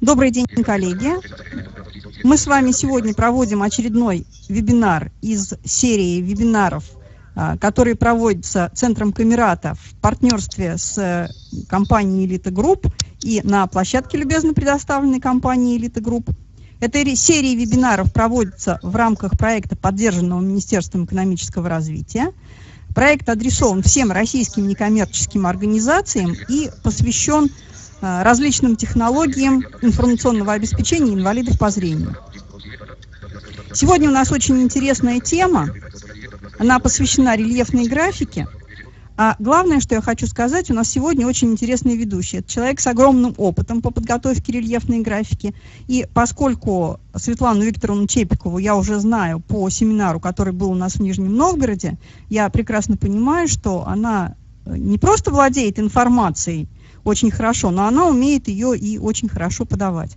Добрый день, коллеги. Мы с вами сегодня проводим очередной вебинар из серии вебинаров, а, которые проводятся Центром Камерата в партнерстве с э, компанией Элита Групп и на площадке, любезно предоставленной компанией Элита Групп. Эта серия вебинаров проводится в рамках проекта, поддержанного Министерством экономического развития. Проект адресован всем российским некоммерческим организациям и посвящен различным технологиям информационного обеспечения инвалидов по зрению. Сегодня у нас очень интересная тема. Она посвящена рельефной графике. А главное, что я хочу сказать, у нас сегодня очень интересный ведущий. Это человек с огромным опытом по подготовке рельефной графики. И поскольку Светлану Викторовну Чепикову я уже знаю по семинару, который был у нас в Нижнем Новгороде, я прекрасно понимаю, что она не просто владеет информацией, очень хорошо, но она умеет ее и очень хорошо подавать.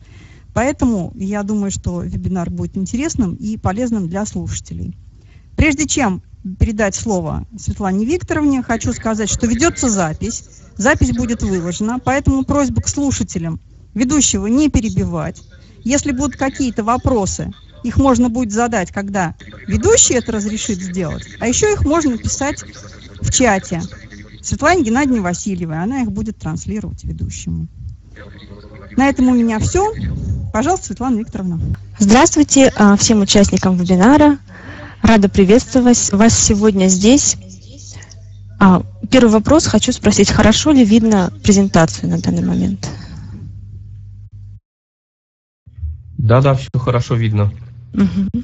Поэтому я думаю, что вебинар будет интересным и полезным для слушателей. Прежде чем передать слово Светлане Викторовне, хочу сказать, что ведется запись. Запись будет выложена, поэтому просьба к слушателям ведущего не перебивать. Если будут какие-то вопросы, их можно будет задать, когда ведущий это разрешит сделать, а еще их можно писать в чате. Светлане Геннадьевне Васильевой. Она их будет транслировать ведущему. На этом у меня все. Пожалуйста, Светлана Викторовна. Здравствуйте а, всем участникам вебинара. Рада приветствовать вас сегодня здесь. А, первый вопрос хочу спросить, хорошо ли видно презентацию на данный момент? Да, да, все хорошо видно. Угу.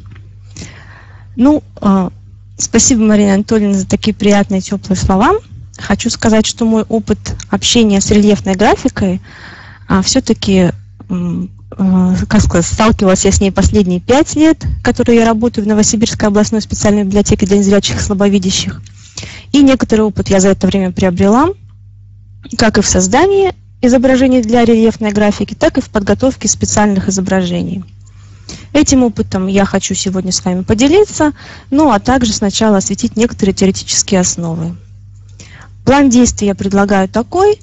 Ну, а, спасибо, Марина Анатольевна, за такие приятные, теплые слова. Хочу сказать, что мой опыт общения с рельефной графикой а, все-таки, а, как сказать, сталкивалась я с ней последние пять лет, которые я работаю в Новосибирской областной специальной библиотеке для незрячих и слабовидящих. И некоторый опыт я за это время приобрела, как и в создании изображений для рельефной графики, так и в подготовке специальных изображений. Этим опытом я хочу сегодня с вами поделиться, ну а также сначала осветить некоторые теоретические основы. План действий я предлагаю такой.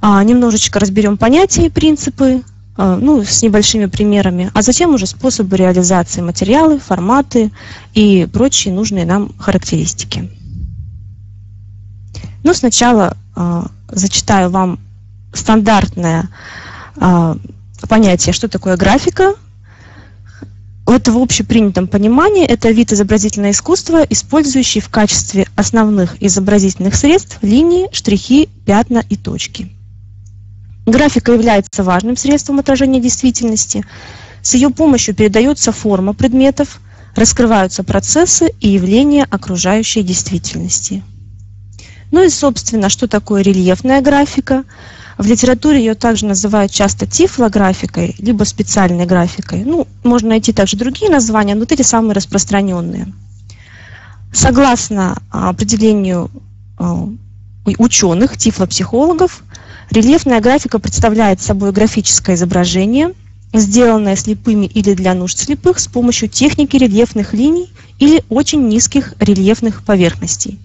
А, немножечко разберем понятия и принципы, а, ну, с небольшими примерами, а затем уже способы реализации материалы, форматы и прочие нужные нам характеристики. Ну, сначала а, зачитаю вам стандартное а, понятие, что такое графика, вот в общепринятом понимании это вид изобразительного искусства, использующий в качестве основных изобразительных средств линии, штрихи, пятна и точки. Графика является важным средством отражения действительности. С ее помощью передается форма предметов, раскрываются процессы и явления окружающей действительности. Ну и, собственно, что такое рельефная графика – в литературе ее также называют часто тифлографикой, либо специальной графикой. Ну, можно найти также другие названия, но эти самые распространенные. Согласно а, определению а, ученых, тифлопсихологов, рельефная графика представляет собой графическое изображение, сделанное слепыми или для нужд слепых с помощью техники рельефных линий или очень низких рельефных поверхностей.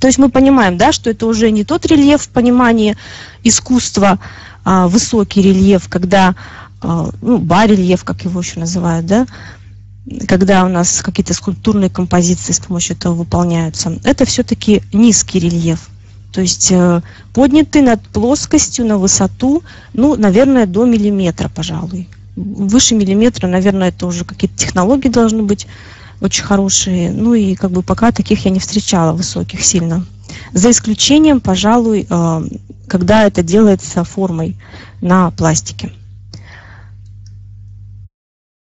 То есть мы понимаем, да, что это уже не тот рельеф в понимании искусства, а, высокий рельеф, когда, а, ну, барельеф, как его еще называют, да, когда у нас какие-то скульптурные композиции с помощью этого выполняются. Это все-таки низкий рельеф. То есть э, поднятый над плоскостью на высоту, ну, наверное, до миллиметра, пожалуй. Выше миллиметра, наверное, это уже какие-то технологии должны быть очень хорошие. Ну и как бы пока таких я не встречала высоких сильно. За исключением, пожалуй, э, когда это делается формой на пластике.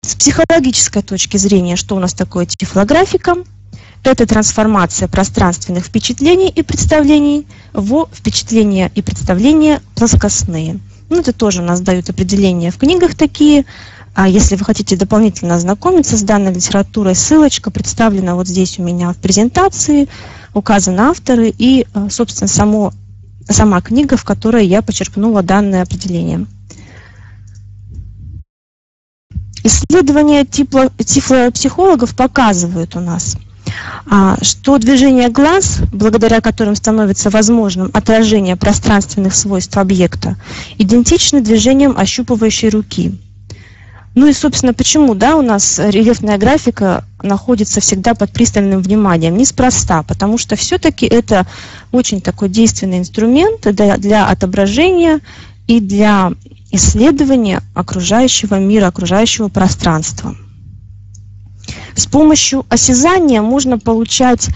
С психологической точки зрения, что у нас такое тифлографика? Это трансформация пространственных впечатлений и представлений в впечатления и представления плоскостные. Ну, это тоже у нас дают определения в книгах такие. А если вы хотите дополнительно ознакомиться с данной литературой, ссылочка представлена вот здесь у меня в презентации, указаны авторы и, э, собственно, само, сама книга, в которой я почерпнула данное определение. Исследования тифлопсихологов показывают у нас, а, что движение глаз, благодаря которым становится возможным отражение пространственных свойств объекта, идентично движением ощупывающей руки. Ну и, собственно, почему да, у нас рельефная графика находится всегда под пристальным вниманием? Неспроста, потому что все-таки это очень такой действенный инструмент для, для отображения и для исследования окружающего мира, окружающего пространства. С помощью осязания можно получать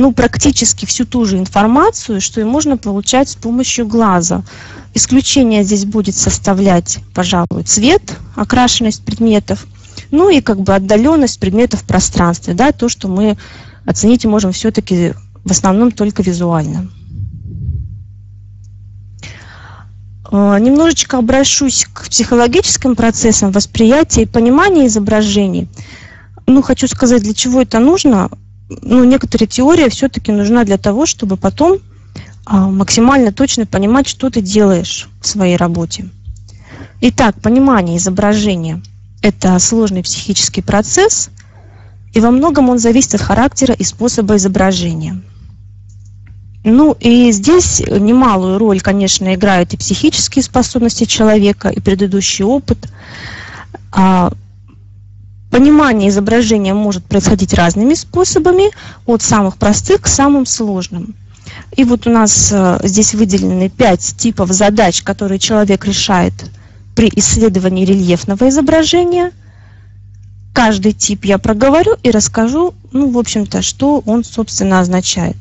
ну, практически всю ту же информацию, что и можно получать с помощью глаза. Исключение здесь будет составлять, пожалуй, цвет, окрашенность предметов, ну и как бы отдаленность предметов в пространстве, да, то, что мы оценить можем все-таки в основном только визуально. Э, немножечко обращусь к психологическим процессам восприятия и понимания изображений. Ну, хочу сказать, для чего это нужно. Ну, некоторая теория все-таки нужна для того, чтобы потом а, максимально точно понимать, что ты делаешь в своей работе. Итак, понимание изображения – это сложный психический процесс, и во многом он зависит от характера и способа изображения. Ну и здесь немалую роль, конечно, играют и психические способности человека, и предыдущий опыт. Понимание изображения может происходить разными способами, от самых простых к самым сложным. И вот у нас э, здесь выделены пять типов задач, которые человек решает при исследовании рельефного изображения. Каждый тип я проговорю и расскажу, ну, в общем-то, что он, собственно, означает.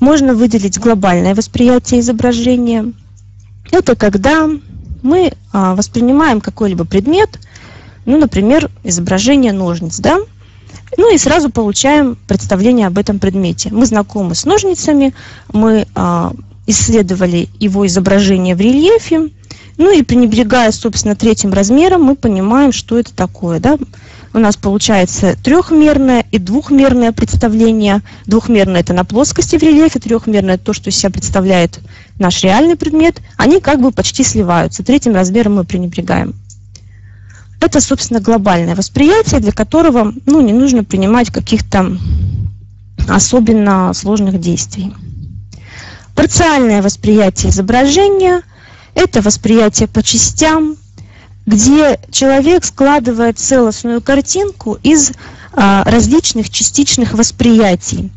Можно выделить глобальное восприятие изображения. Это когда мы а, воспринимаем какой-либо предмет, ну, например, изображение ножниц, да, ну и сразу получаем представление об этом предмете. Мы знакомы с ножницами, мы а, исследовали его изображение в рельефе, ну и пренебрегая, собственно, третьим размером, мы понимаем, что это такое. Да? У нас получается трехмерное и двухмерное представление. Двухмерное – это на плоскости в рельефе, трехмерное – то, что из себя представляет наш реальный предмет. Они как бы почти сливаются. Третьим размером мы пренебрегаем. Это, собственно, глобальное восприятие, для которого ну, не нужно принимать каких-то особенно сложных действий. Парциальное восприятие изображения – это восприятие по частям, где человек складывает целостную картинку из а, различных частичных восприятий.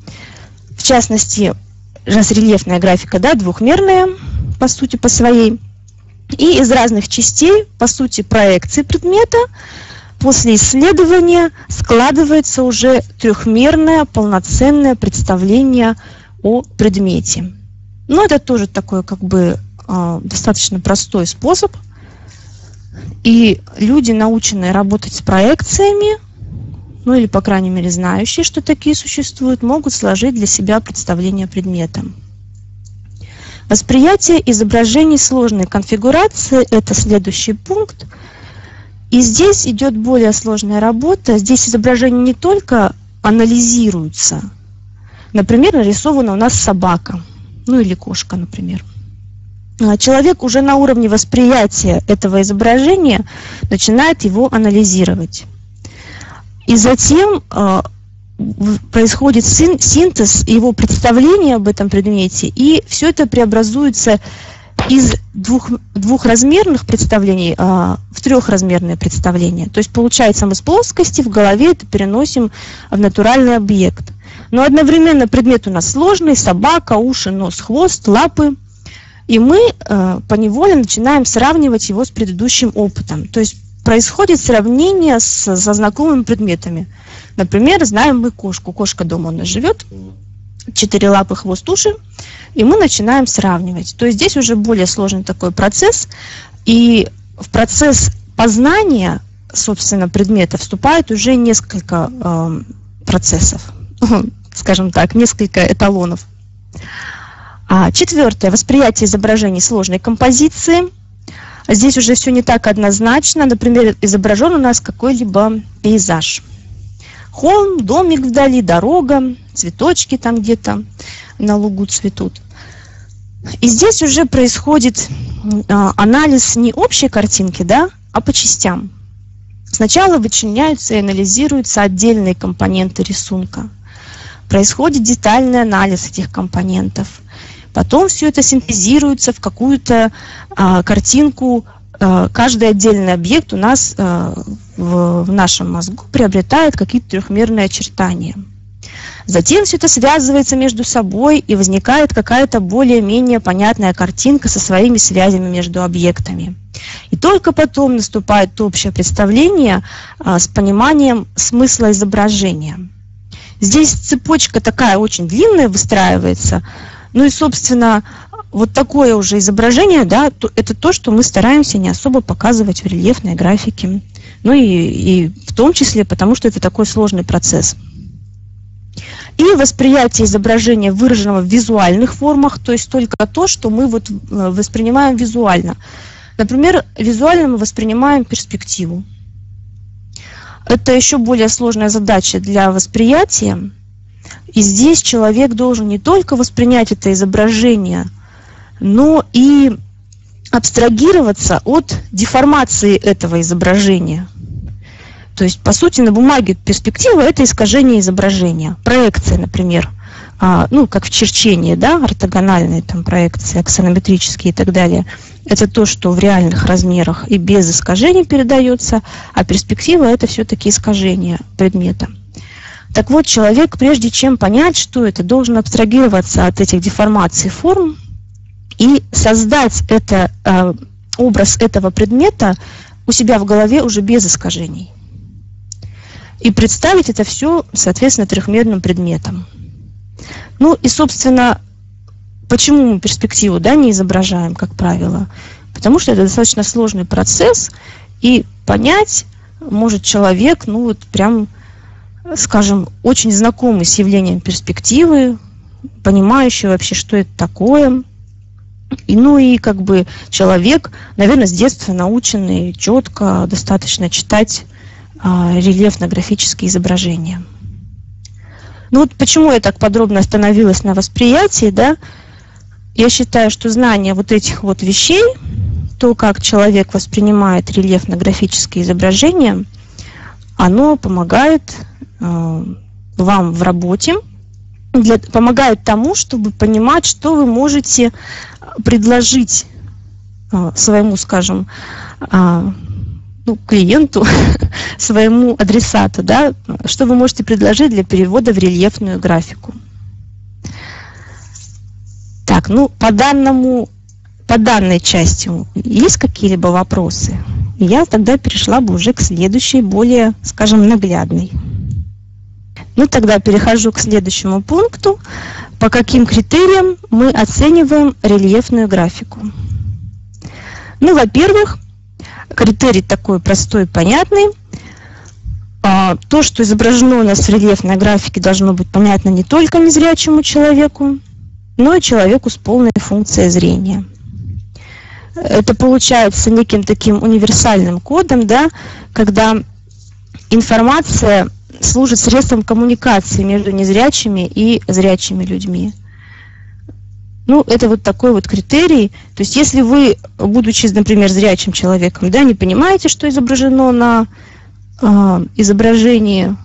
В частности, рельефная графика, да, двухмерная, по сути, по своей – и из разных частей, по сути, проекции предмета, после исследования складывается уже трехмерное полноценное представление о предмете. Но это тоже такой как бы а, достаточно простой способ. И люди, наученные работать с проекциями, ну или, по крайней мере, знающие, что такие существуют, могут сложить для себя представление предмета. Восприятие изображений сложной конфигурации – это следующий пункт. И здесь идет более сложная работа. Здесь изображения не только анализируются. Например, нарисована у нас собака, ну или кошка, например. А человек уже на уровне восприятия этого изображения начинает его анализировать. И затем происходит синтез его представления об этом предмете, и все это преобразуется из двух, двухразмерных представлений а, в трехразмерное представление. То есть получается мы с плоскости в голове это переносим в натуральный объект. Но одновременно предмет у нас сложный, собака, уши, нос, хвост, лапы. И мы э, поневоле начинаем сравнивать его с предыдущим опытом. То есть происходит сравнение с, со знакомыми предметами. Например, знаем мы кошку. Кошка дома у нас живет, четыре лапы, хвост, уши, и мы начинаем сравнивать. То есть здесь уже более сложный такой процесс, и в процесс познания, собственно, предмета вступает уже несколько э, процессов, скажем так, несколько эталонов. А, четвертое. Восприятие изображений сложной композиции. Здесь уже все не так однозначно. Например, изображен у нас какой-либо пейзаж – холм, домик вдали, дорога, цветочки там где-то на лугу цветут. И здесь уже происходит а, анализ не общей картинки, да, а по частям. Сначала вычленяются и анализируются отдельные компоненты рисунка. происходит детальный анализ этих компонентов. Потом все это синтезируется в какую-то а, картинку. А, каждый отдельный объект у нас а, в, в нашем мозгу приобретает какие-то трехмерные очертания. Затем все это связывается между собой и возникает какая-то более-менее понятная картинка со своими связями между объектами. И только потом наступает общее представление а, с пониманием смысла изображения. Здесь цепочка такая очень длинная выстраивается. Ну и, собственно, вот такое уже изображение, да, это то, что мы стараемся не особо показывать в рельефной графике. Ну и, и в том числе, потому что это такой сложный процесс. И восприятие изображения выраженного в визуальных формах, то есть только то, что мы вот э, воспринимаем визуально. Например, визуально мы воспринимаем перспективу. Это еще более сложная задача для восприятия. И здесь человек должен не только воспринять это изображение, но и абстрагироваться от деформации этого изображения. То есть, по сути, на бумаге перспектива – это искажение изображения. Проекция, например, а, ну, как в черчении, да, ортогональные там проекции, аксонометрические и так далее. Это то, что в реальных размерах и без искажений передается, а перспектива – это все-таки искажение предмета. Так вот, человек, прежде чем понять, что это, должен абстрагироваться от этих деформаций форм и создать это, э, образ этого предмета у себя в голове уже без искажений и представить это все, соответственно, трехмерным предметом. Ну и, собственно, почему мы перспективу да, не изображаем, как правило? Потому что это достаточно сложный процесс, и понять может человек, ну вот прям, скажем, очень знакомый с явлением перспективы, понимающий вообще, что это такое. И, ну и как бы человек, наверное, с детства наученный четко достаточно читать рельефно-графические изображения. Ну вот почему я так подробно остановилась на восприятии, да? Я считаю, что знание вот этих вот вещей, то, как человек воспринимает рельефно-графические изображения, оно помогает э, вам в работе, для, помогает тому, чтобы понимать, что вы можете предложить э, своему, скажем, э, ну, клиенту, своему адресату, да, что вы можете предложить для перевода в рельефную графику. Так, ну, по данному, по данной части есть какие-либо вопросы? Я тогда перешла бы уже к следующей, более, скажем, наглядной. Ну, тогда перехожу к следующему пункту. По каким критериям мы оцениваем рельефную графику? Ну, во-первых, критерий такой простой, понятный. А, то, что изображено у нас в рельефной графике, должно быть понятно не только незрячему человеку, но и человеку с полной функцией зрения. Это получается неким таким универсальным кодом, да, когда информация служит средством коммуникации между незрячими и зрячими людьми. Ну, это вот такой вот критерий. То есть, если вы, будучи, например, зрячим человеком, да, не понимаете, что изображено на э, изображении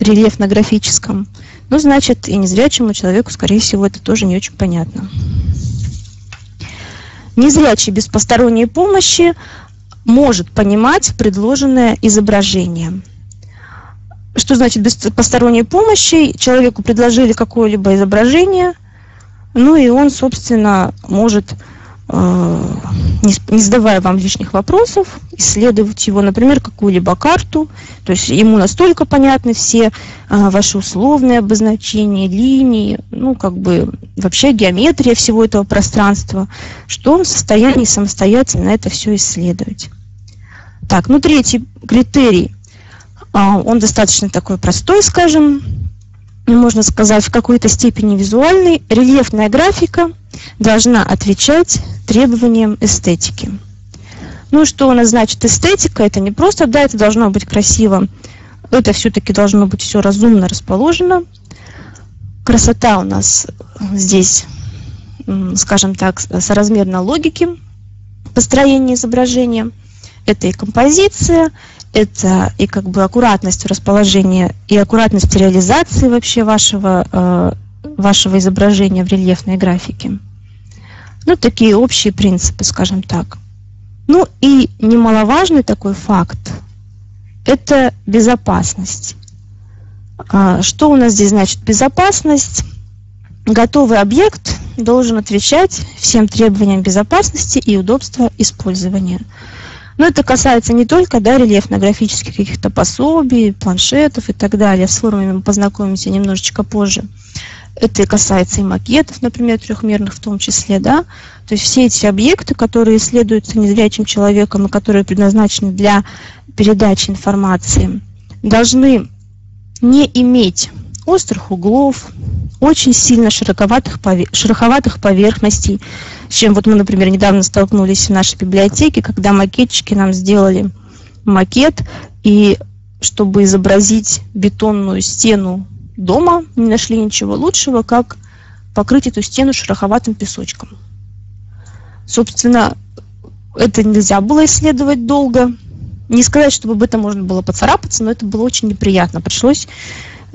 рельефно-графическом, ну, значит, и незрячему человеку, скорее всего, это тоже не очень понятно. Незрячий без посторонней помощи может понимать предложенное изображение. Что значит без посторонней помощи? Человеку предложили какое-либо изображение – ну и он, собственно, может, э, не задавая вам лишних вопросов, исследовать его, например, какую-либо карту. То есть ему настолько понятны все э, ваши условные обозначения, линии, ну, как бы вообще геометрия всего этого пространства, что он в состоянии самостоятельно это все исследовать. Так, ну, третий критерий, э, он достаточно такой простой, скажем, можно сказать, в какой-то степени визуальный, рельефная графика должна отвечать требованиям эстетики. Ну, что у нас значит эстетика? Это не просто, да, это должно быть красиво. Это все-таки должно быть все разумно расположено. Красота у нас здесь, скажем так, соразмерно логике построения изображения. Это и композиция, это и как бы аккуратность расположения, и аккуратность реализации вообще вашего, э, вашего изображения в рельефной графике. Ну, такие общие принципы, скажем так. Ну и немаловажный такой факт – это безопасность. А, что у нас здесь значит безопасность? Готовый объект должен отвечать всем требованиям безопасности и удобства использования. Но это касается не только да, рельефно-графических каких-то пособий, планшетов и так далее. С формами мы познакомимся немножечко позже. Это касается и макетов, например, трехмерных в том числе, да. То есть все эти объекты, которые исследуются незрячим человеком и которые предназначены для передачи информации, должны не иметь острых углов, очень сильно широковатых, шероховатых поверхностей, с чем вот мы, например, недавно столкнулись в нашей библиотеке, когда макетчики нам сделали макет, и чтобы изобразить бетонную стену дома, не нашли ничего лучшего, как покрыть эту стену шероховатым песочком. Собственно, это нельзя было исследовать долго. Не сказать, чтобы об этом можно было поцарапаться, но это было очень неприятно. Пришлось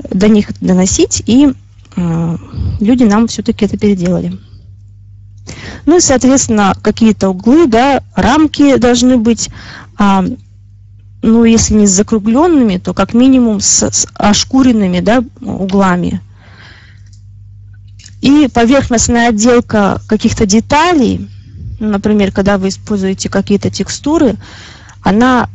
до них доносить, и люди нам все-таки это переделали. Ну и, соответственно, какие-то углы, да, рамки должны быть, а, ну, если не с закругленными, то как минимум с, с ошкуренными, да, углами. И поверхностная отделка каких-то деталей, например, когда вы используете какие-то текстуры, она,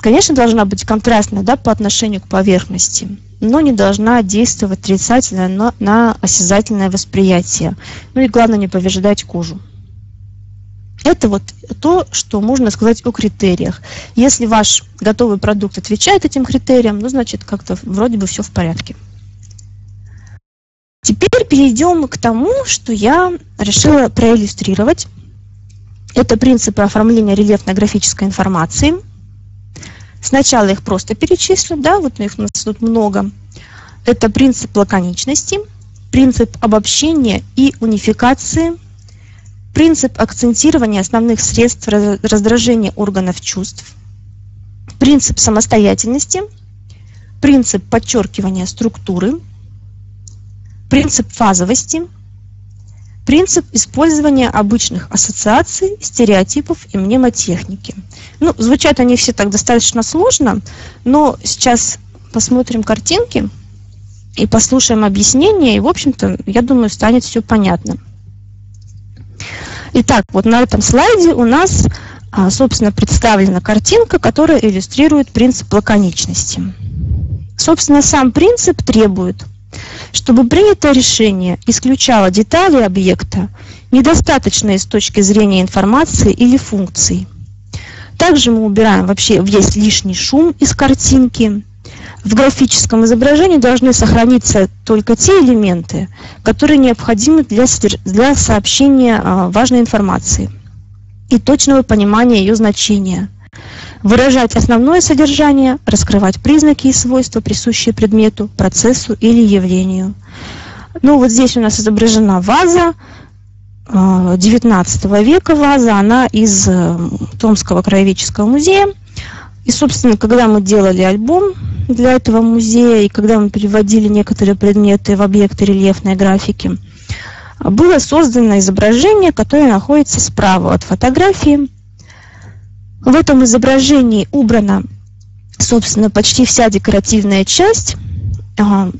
конечно, должна быть контрастной, да, по отношению к поверхности но не должна действовать отрицательно на, на осязательное восприятие. Ну и главное не повреждать кожу. Это вот то, что можно сказать о критериях. Если ваш готовый продукт отвечает этим критериям, ну, значит, как-то вроде бы все в порядке. Теперь перейдем к тому, что я решила проиллюстрировать. Это принципы оформления рельефно-графической информации – Сначала их просто перечислю, да, вот их у нас тут много. Это принцип лаконичности, принцип обобщения и унификации, принцип акцентирования основных средств раздражения органов чувств, принцип самостоятельности, принцип подчеркивания структуры, принцип фазовости – Принцип использования обычных ассоциаций, стереотипов и мнемотехники. Ну, звучат они все так достаточно сложно, но сейчас посмотрим картинки и послушаем объяснение, и, в общем-то, я думаю, станет все понятно. Итак, вот на этом слайде у нас, а, собственно, представлена картинка, которая иллюстрирует принцип лаконичности. Собственно, сам принцип требует – чтобы принятое решение исключало детали объекта, недостаточные с точки зрения информации или функций. Также мы убираем вообще весь лишний шум из картинки. В графическом изображении должны сохраниться только те элементы, которые необходимы для, для сообщения а, важной информации и точного понимания ее значения – выражать основное содержание, раскрывать признаки и свойства, присущие предмету, процессу или явлению. Ну вот здесь у нас изображена ваза, 19 э, века ваза, она из э, Томского краеведческого музея. И, собственно, когда мы делали альбом для этого музея, и когда мы переводили некоторые предметы в объекты рельефной графики, было создано изображение, которое находится справа от фотографии. В этом изображении убрана, собственно, почти вся декоративная часть.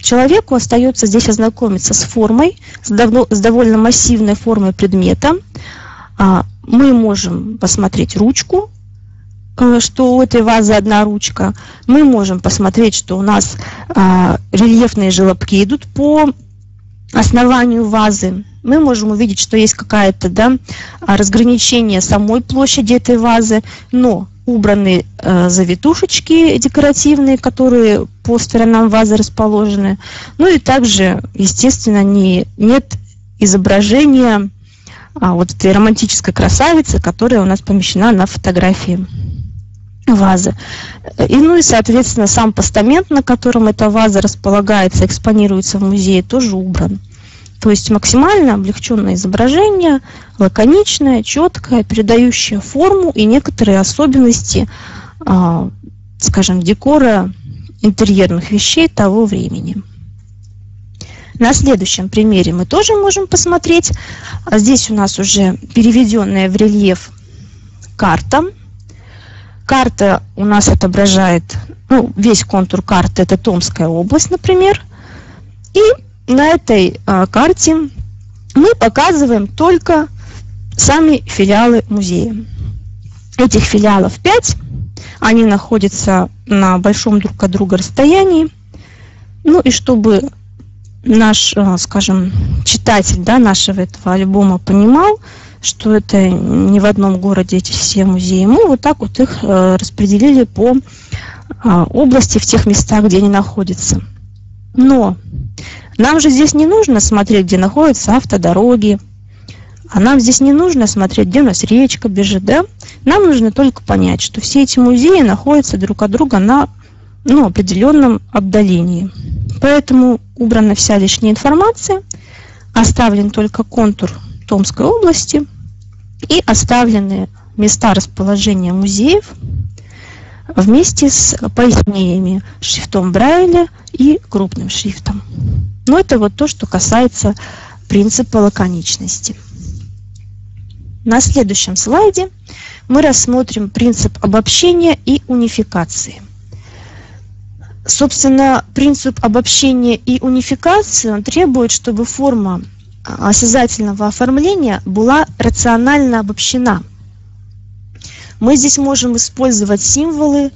Человеку остается здесь ознакомиться с формой, с, давно, с довольно массивной формой предмета. А, мы можем посмотреть ручку, э, что у этой вазы одна ручка. Мы можем посмотреть, что у нас а, рельефные желобки идут по основанию вазы мы можем увидеть, что есть какое-то да, разграничение самой площади этой вазы, но убраны э, завитушечки декоративные, которые по сторонам вазы расположены. Ну и также, естественно, не, нет изображения а, вот этой романтической красавицы, которая у нас помещена на фотографии вазы. И, ну и, соответственно, сам постамент, на котором эта ваза располагается, экспонируется в музее, тоже убран. То есть максимально облегченное изображение, лаконичное, четкое, передающее форму и некоторые особенности а, скажем, декора интерьерных вещей того времени. На следующем примере мы тоже можем посмотреть. А здесь у нас уже переведенная в рельеф карта. Карта у нас отображает, ну, весь контур карты это Томская область, например. И на этой а, карте мы показываем только сами филиалы музея. Этих филиалов 5. Они находятся на большом друг от друга расстоянии. Ну и чтобы наш, э, скажем, читатель да, нашего этого альбома понимал, что это не в одном городе эти все музеи, мы вот так вот их э, распределили по а, области в тех местах, где они находятся. Но нам же здесь не нужно смотреть, где находятся автодороги, а нам здесь не нужно смотреть, где у нас речка бежит, да? Нам нужно только понять, что все эти музеи находятся друг от друга на ну, определенном отдалении. Поэтому убрана вся лишняя информация, оставлен только контур Томской области и оставлены места расположения музеев вместе с пояснениями шрифтом Брайля и крупным шрифтом. Но это вот то, что касается принципа лаконичности. На следующем слайде мы рассмотрим принцип обобщения и унификации. Собственно, принцип обобщения и унификации он требует, чтобы форма а, осязательного оформления была рационально обобщена. Мы здесь можем использовать символы,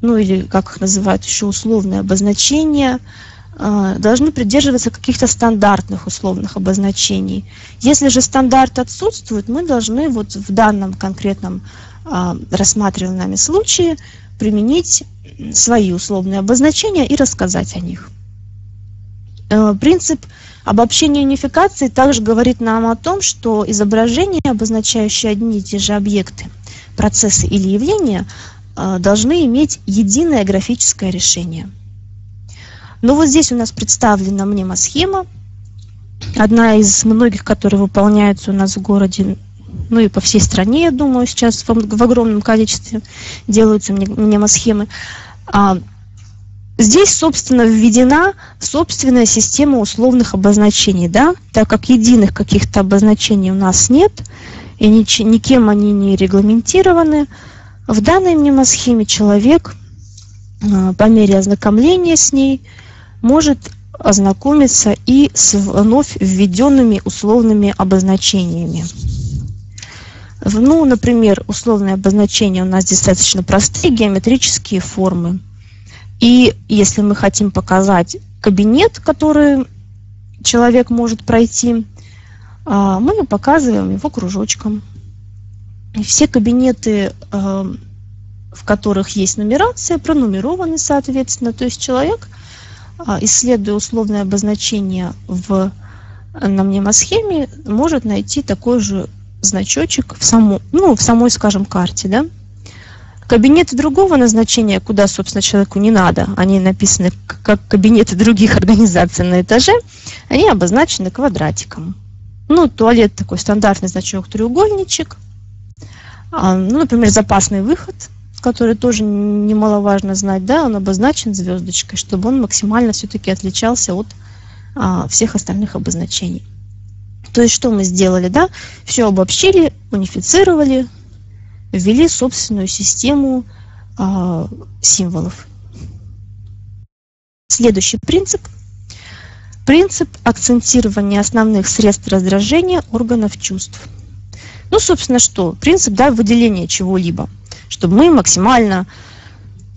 ну или, как их называют еще, условные обозначения – должны придерживаться каких-то стандартных условных обозначений. Если же стандарт отсутствует, мы должны вот в данном конкретном а, рассматриваемом нами случае применить свои условные обозначения и рассказать о них. Э, принцип обобщения унификации также говорит нам о том, что изображения, обозначающие одни и те же объекты, процессы или явления, а, должны иметь единое графическое решение – но вот здесь у нас представлена мнемосхема, одна из многих, которые выполняются у нас в городе, ну и по всей стране, я думаю, сейчас в, в огромном количестве делаются мнемосхемы. А, здесь, собственно, введена собственная система условных обозначений, да, так как единых каких-то обозначений у нас нет, и нич никем они не регламентированы, в данной мнемосхеме человек а, по мере ознакомления с ней – может ознакомиться и с вновь введенными условными обозначениями. Ну, например, условные обозначения у нас достаточно простые, геометрические формы. И если мы хотим показать кабинет, который человек может пройти, а, мы показываем его кружочком. И все кабинеты, а, в которых есть нумерация, пронумерованы, соответственно. То есть человек – исследуя условное обозначение в, на мнемосхеме, может найти такой же значочек в, саму, ну, в самой, скажем, карте. Да? Кабинеты другого назначения, куда, собственно, человеку не надо, они написаны как кабинеты других организаций на этаже, они обозначены квадратиком. Ну, туалет такой стандартный значок треугольничек. А, ну, например, запасный выход – который тоже немаловажно знать, да, он обозначен звездочкой, чтобы он максимально все-таки отличался от а, всех остальных обозначений. То есть что мы сделали, да? Все обобщили, унифицировали, ввели собственную систему а, символов. Следующий принцип. Принцип акцентирования основных средств раздражения органов чувств. Ну, собственно, что? Принцип да, выделения чего-либо – чтобы мы максимально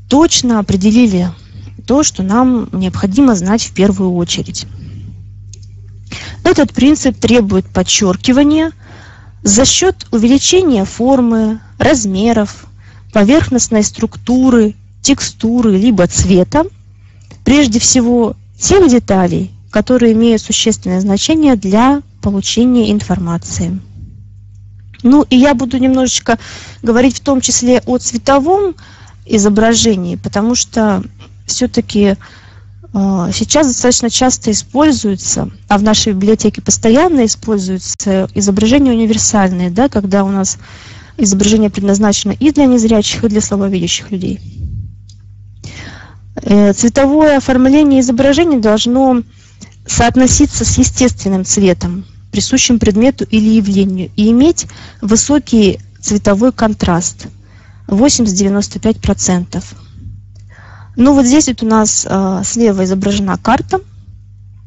точно определили то, что нам необходимо знать в первую очередь. Этот принцип требует подчеркивания за счет увеличения формы, размеров, поверхностной структуры, текстуры либо цвета, прежде всего тех деталей, которые имеют существенное значение для получения информации. Ну и я буду немножечко говорить в том числе о цветовом изображении, потому что все-таки э, сейчас достаточно часто используется, а в нашей библиотеке постоянно используются изображения универсальные, да, когда у нас изображение предназначено и для незрячих, и для слабовидящих людей. Э, цветовое оформление изображения должно соотноситься с естественным цветом, присущим предмету или явлению, и иметь высокий цветовой контраст 80-95%. Ну вот здесь вот у нас э, слева изображена карта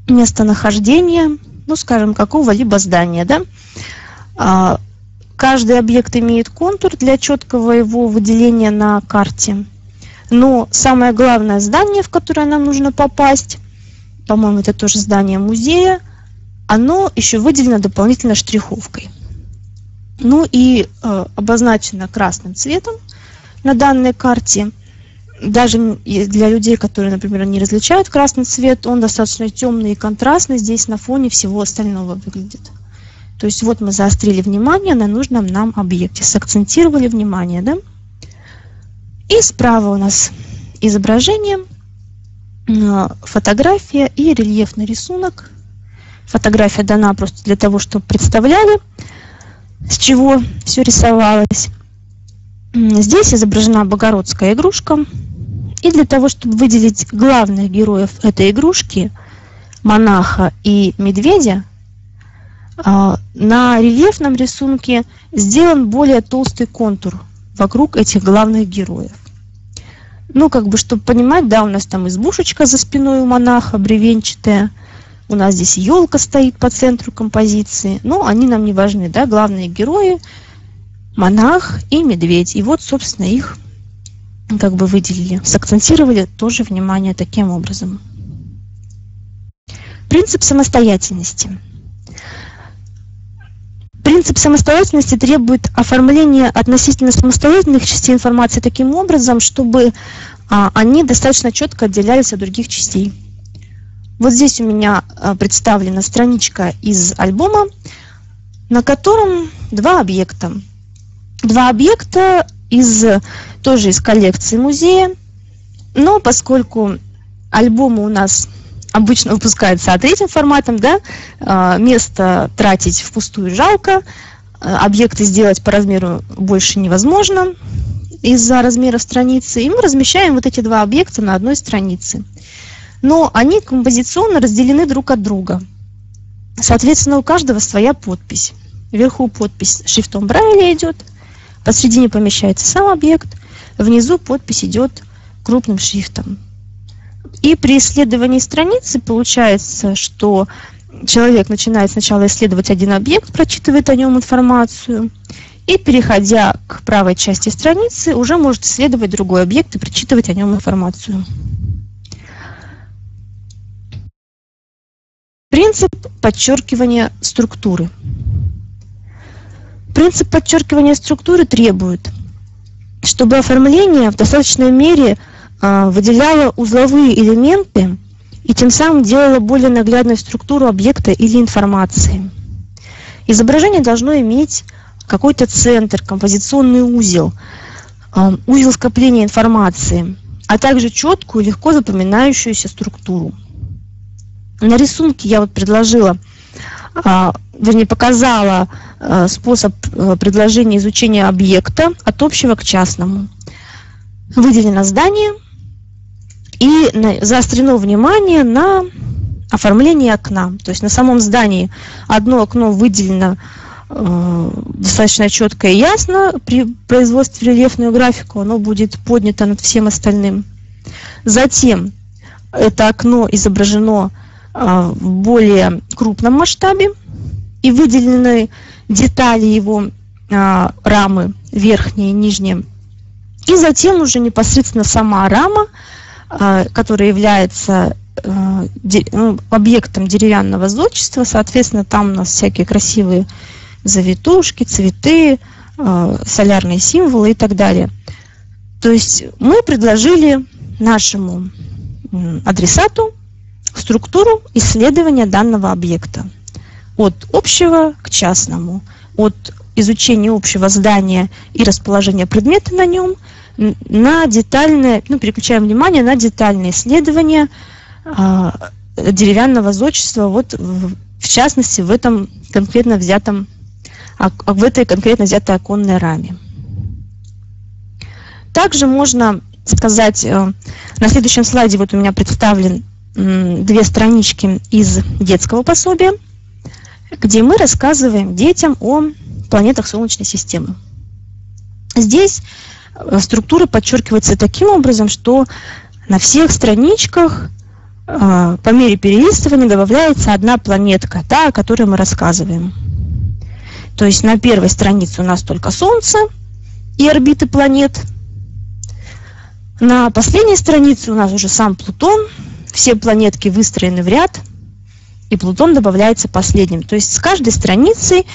местонахождения, ну скажем, какого-либо здания, да. Э, каждый объект имеет контур для четкого его выделения на карте. Но самое главное здание, в которое нам нужно попасть, по-моему, это тоже здание музея, оно еще выделено дополнительно штриховкой. Ну и э, обозначено красным цветом на данной карте. Даже для людей, которые, например, не различают красный цвет, он достаточно темный и контрастный здесь на фоне всего остального выглядит. То есть вот мы заострили внимание на нужном нам объекте, сакцентировали внимание, да? И справа у нас изображение, э, фотография и рельефный рисунок. Фотография дана просто для того, чтобы представляли, с чего все рисовалось. Здесь изображена богородская игрушка. И для того, чтобы выделить главных героев этой игрушки, монаха и медведя, э, на рельефном рисунке сделан более толстый контур вокруг этих главных героев. Ну, как бы, чтобы понимать, да, у нас там избушечка за спиной у монаха, бревенчатая. У нас здесь елка стоит по центру композиции. Но они нам не важны, да, главные герои – монах и медведь. И вот, собственно, их как бы выделили, сакцентировали тоже внимание таким образом. Принцип самостоятельности – Принцип самостоятельности требует оформления относительно самостоятельных частей информации таким образом, чтобы а, они достаточно четко отделялись от других частей. Вот здесь у меня а, представлена страничка из альбома, на котором два объекта. Два объекта из, тоже из коллекции музея, но поскольку альбомы у нас обычно выпускается а третьим форматом, да, а, место тратить впустую жалко, а, объекты сделать по размеру больше невозможно из-за размера страницы, и мы размещаем вот эти два объекта на одной странице. Но они композиционно разделены друг от друга. Соответственно, у каждого своя подпись. Вверху подпись шрифтом Брайля идет, посредине помещается сам объект, внизу подпись идет крупным шрифтом. И при исследовании страницы получается, что человек начинает сначала исследовать один объект, прочитывает о нем информацию, и, переходя к правой части страницы, уже может исследовать другой объект и прочитывать о нем информацию. Принцип подчеркивания структуры. Принцип подчеркивания структуры требует, чтобы оформление в достаточной мере а, выделяла узловые элементы и тем самым делала более наглядной структуру объекта или информации. Изображение должно иметь какой-то центр, композиционный узел, а, узел скопления информации, а также четкую, легко запоминающуюся структуру. На рисунке я вот предложила, а, вернее, показала способ предложения изучения объекта от общего к частному. Выделено здание – и заострено внимание на оформлении окна. То есть на самом здании одно окно выделено э, достаточно четко и ясно. При производстве рельефную графику оно будет поднято над всем остальным. Затем это окно изображено э, в более крупном масштабе и выделены детали его э, рамы, верхние и нижние. И затем уже непосредственно сама рама а, который является ну, объектом деревянного зодчества. Соответственно, там у нас всякие красивые завитушки, цветы, солярные символы и так далее. То есть мы предложили нашему адресату структуру исследования данного объекта от общего к частному, от изучения общего здания и расположения предмета на нем – на детальное, ну, переключаем внимание на детальное исследование э, деревянного зодчества, вот в, в частности в этом конкретно взятом, в этой конкретно взятой оконной раме. Также можно сказать, э, на следующем слайде вот у меня представлен две странички из детского пособия, где мы рассказываем детям о планетах Солнечной системы. Здесь э, структура подчеркивается таким образом, что на всех страничках э, по мере перелистывания добавляется одна планетка, та, о которой мы рассказываем. То есть на первой странице у нас только Солнце и орбиты планет. На последней странице у нас уже сам Плутон, все планетки выстроены в ряд, и Плутон добавляется последним. То есть с каждой страницей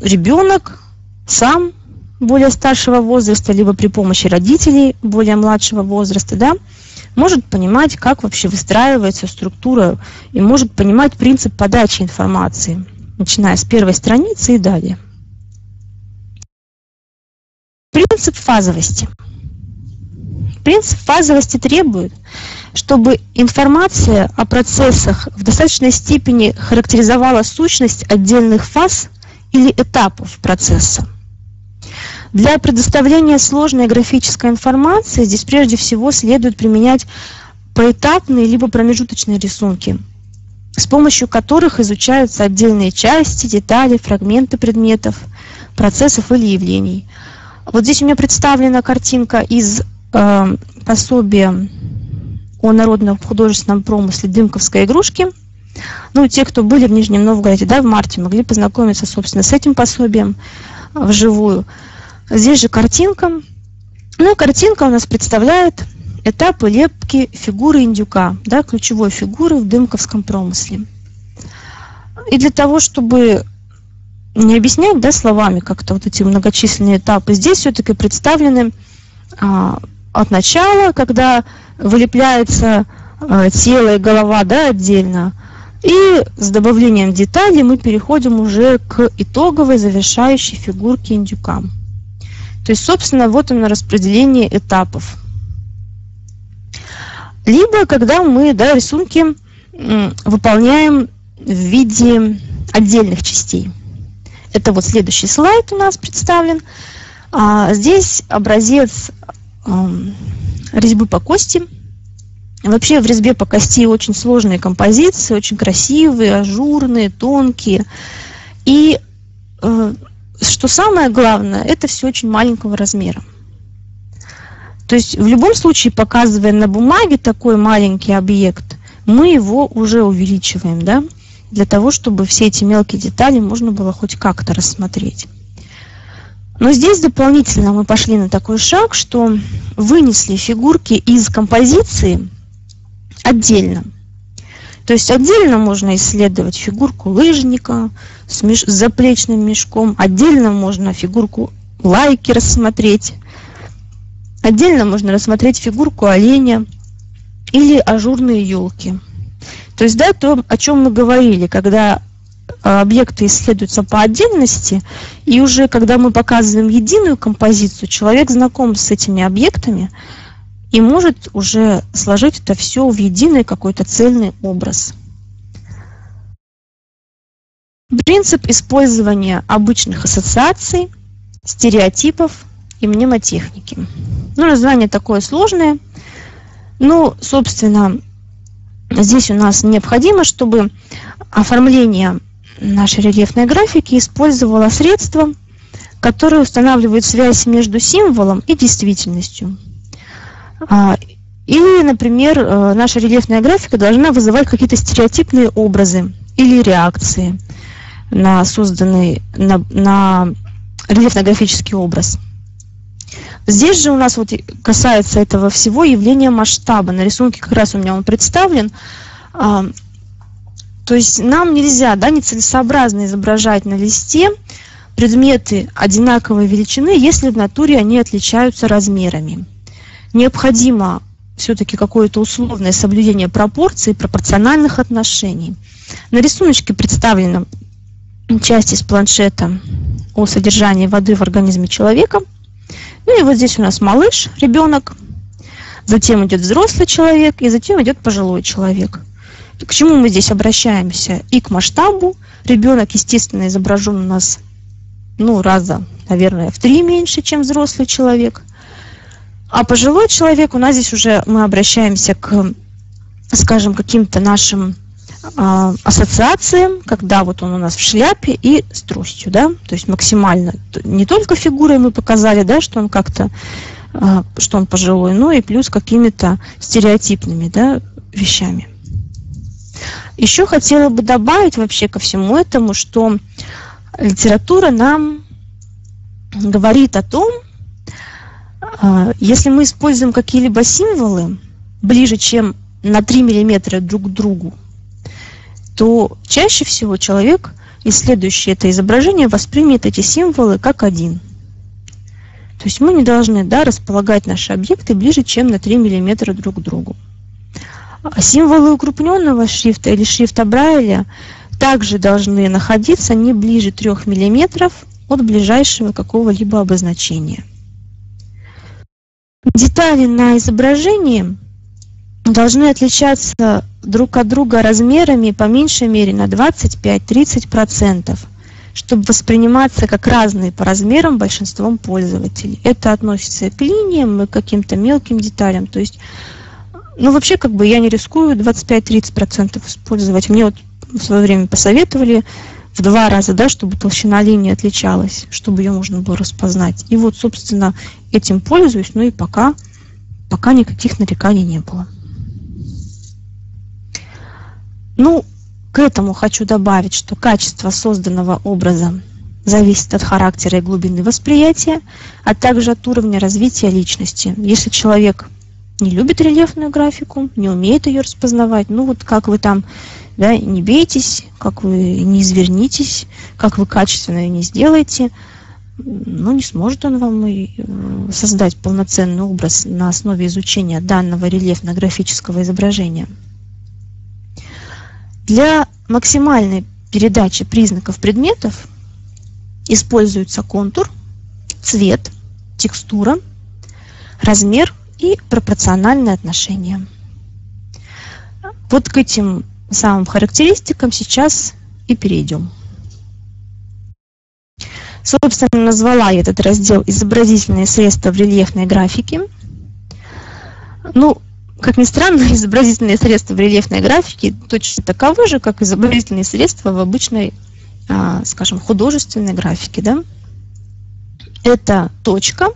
ребенок сам более старшего возраста, либо при помощи родителей более младшего возраста, да, может понимать, как вообще выстраивается структура и может понимать принцип подачи информации, начиная с первой страницы и далее. Принцип фазовости. Принцип фазовости требует, чтобы информация о процессах в достаточной степени характеризовала сущность отдельных фаз или этапов процесса. Для предоставления сложной графической информации здесь прежде всего следует применять поэтапные либо промежуточные рисунки, с помощью которых изучаются отдельные части, детали, фрагменты предметов, процессов или явлений. Вот здесь у меня представлена картинка из э, пособия о народном художественном промысле «Дымковской игрушки». Ну, те, кто были в Нижнем Новгороде, да, в марте, могли познакомиться, собственно, с этим пособием вживую. Здесь же картинка. Ну, картинка у нас представляет этапы лепки фигуры индюка, да, ключевой фигуры в дымковском промысле. И для того, чтобы не объяснять да, словами как-то вот эти многочисленные этапы, здесь все-таки представлены а, от начала, когда вылепляется а, тело и голова да, отдельно, и с добавлением деталей мы переходим уже к итоговой завершающей фигурке индюка. То есть, собственно, вот оно распределение этапов. Либо когда мы да, рисунки выполняем в виде отдельных частей. Это вот следующий слайд у нас представлен. А, здесь образец э, резьбы по кости. Вообще в резьбе по кости очень сложные композиции, очень красивые, ажурные, тонкие. И э, что самое главное, это все очень маленького размера. То есть в любом случае, показывая на бумаге такой маленький объект, мы его уже увеличиваем, да, для того, чтобы все эти мелкие детали можно было хоть как-то рассмотреть. Но здесь дополнительно мы пошли на такой шаг, что вынесли фигурки из композиции отдельно. То есть отдельно можно исследовать фигурку лыжника с, меш... с заплечным мешком, отдельно можно фигурку лайки рассмотреть, отдельно можно рассмотреть фигурку оленя или ажурные елки. То есть, да, то, о чем мы говорили, когда объекты исследуются по отдельности, и уже когда мы показываем единую композицию, человек знаком с этими объектами, и может уже сложить это все в единый какой-то цельный образ. Принцип использования обычных ассоциаций, стереотипов и мнемотехники. Ну, название такое сложное. Ну, собственно, здесь у нас необходимо, чтобы оформление нашей рельефной графики использовало средства, которые устанавливают связь между символом и действительностью. А, или, например, э, наша рельефная графика должна вызывать какие-то стереотипные образы или реакции на созданный, на, на рельефно-графический образ. Здесь же у нас вот касается этого всего явления масштаба. На рисунке как раз у меня он представлен. То есть нам нельзя, да, нецелесообразно изображать на листе предметы одинаковой величины, если в натуре они отличаются размерами необходимо все-таки какое-то условное соблюдение пропорций, пропорциональных отношений. На рисуночке представлена часть из планшета о содержании воды в организме человека. Ну и вот здесь у нас малыш, ребенок, затем идет взрослый человек и затем идет пожилой человек. К чему мы здесь обращаемся? И к масштабу. Ребенок, естественно, изображен у нас ну, раза, наверное, в три меньше, чем взрослый человек – А пожилой человек, у нас здесь уже мы обращаемся к, скажем, каким-то нашим э, ассоциациям, когда вот он у нас в шляпе и с тростью, да, то есть максимально, не только фигурой мы показали, да, что он как-то, э, что он пожилой, но и плюс какими-то стереотипными, да, вещами. Еще хотела бы добавить вообще ко всему этому, что литература нам говорит о том, а, если мы используем какие-либо символы ближе, чем на 3 миллиметра друг к другу, то чаще всего человек, исследующий это изображение, воспримет эти символы как один. То есть мы не должны да, располагать наши объекты ближе, чем на 3 миллиметра друг к другу. Символы укрупненного шрифта или шрифта Брайля также должны находиться не ближе 3 мм от ближайшего какого-либо обозначения. Детали на изображении должны отличаться друг от друга размерами по меньшей мере на 25-30%, чтобы восприниматься как разные по размерам большинством пользователей. Это относится и к линиям, и к каким-то мелким деталям. То есть, ну вообще как бы я не рискую 25-30% использовать. Мне вот в свое время посоветовали в два раза, да, чтобы толщина линии отличалась, чтобы ее можно было распознать. И вот, собственно, этим пользуюсь, ну и пока, пока никаких нареканий не было. Ну, к этому хочу добавить, что качество созданного образа зависит от характера и глубины восприятия, а также от уровня развития личности. Если человек не любит рельефную графику, не умеет ее распознавать, ну вот как вы там да, не бейтесь, как вы не извернитесь, как вы качественно ее не сделаете, ну, не сможет он вам и э, создать полноценный образ на основе изучения данного рельефно-графического изображения. Для максимальной передачи признаков предметов используется контур, цвет, текстура, размер и пропорциональное отношение. Вот к этим самым характеристикам сейчас и перейдем. Собственно, назвала я этот раздел «Изобразительные средства в рельефной графике». Ну, как ни странно, изобразительные средства в рельефной графике точно таковы же, как изобразительные средства в обычной, а, скажем, художественной графике. Да? Это точка,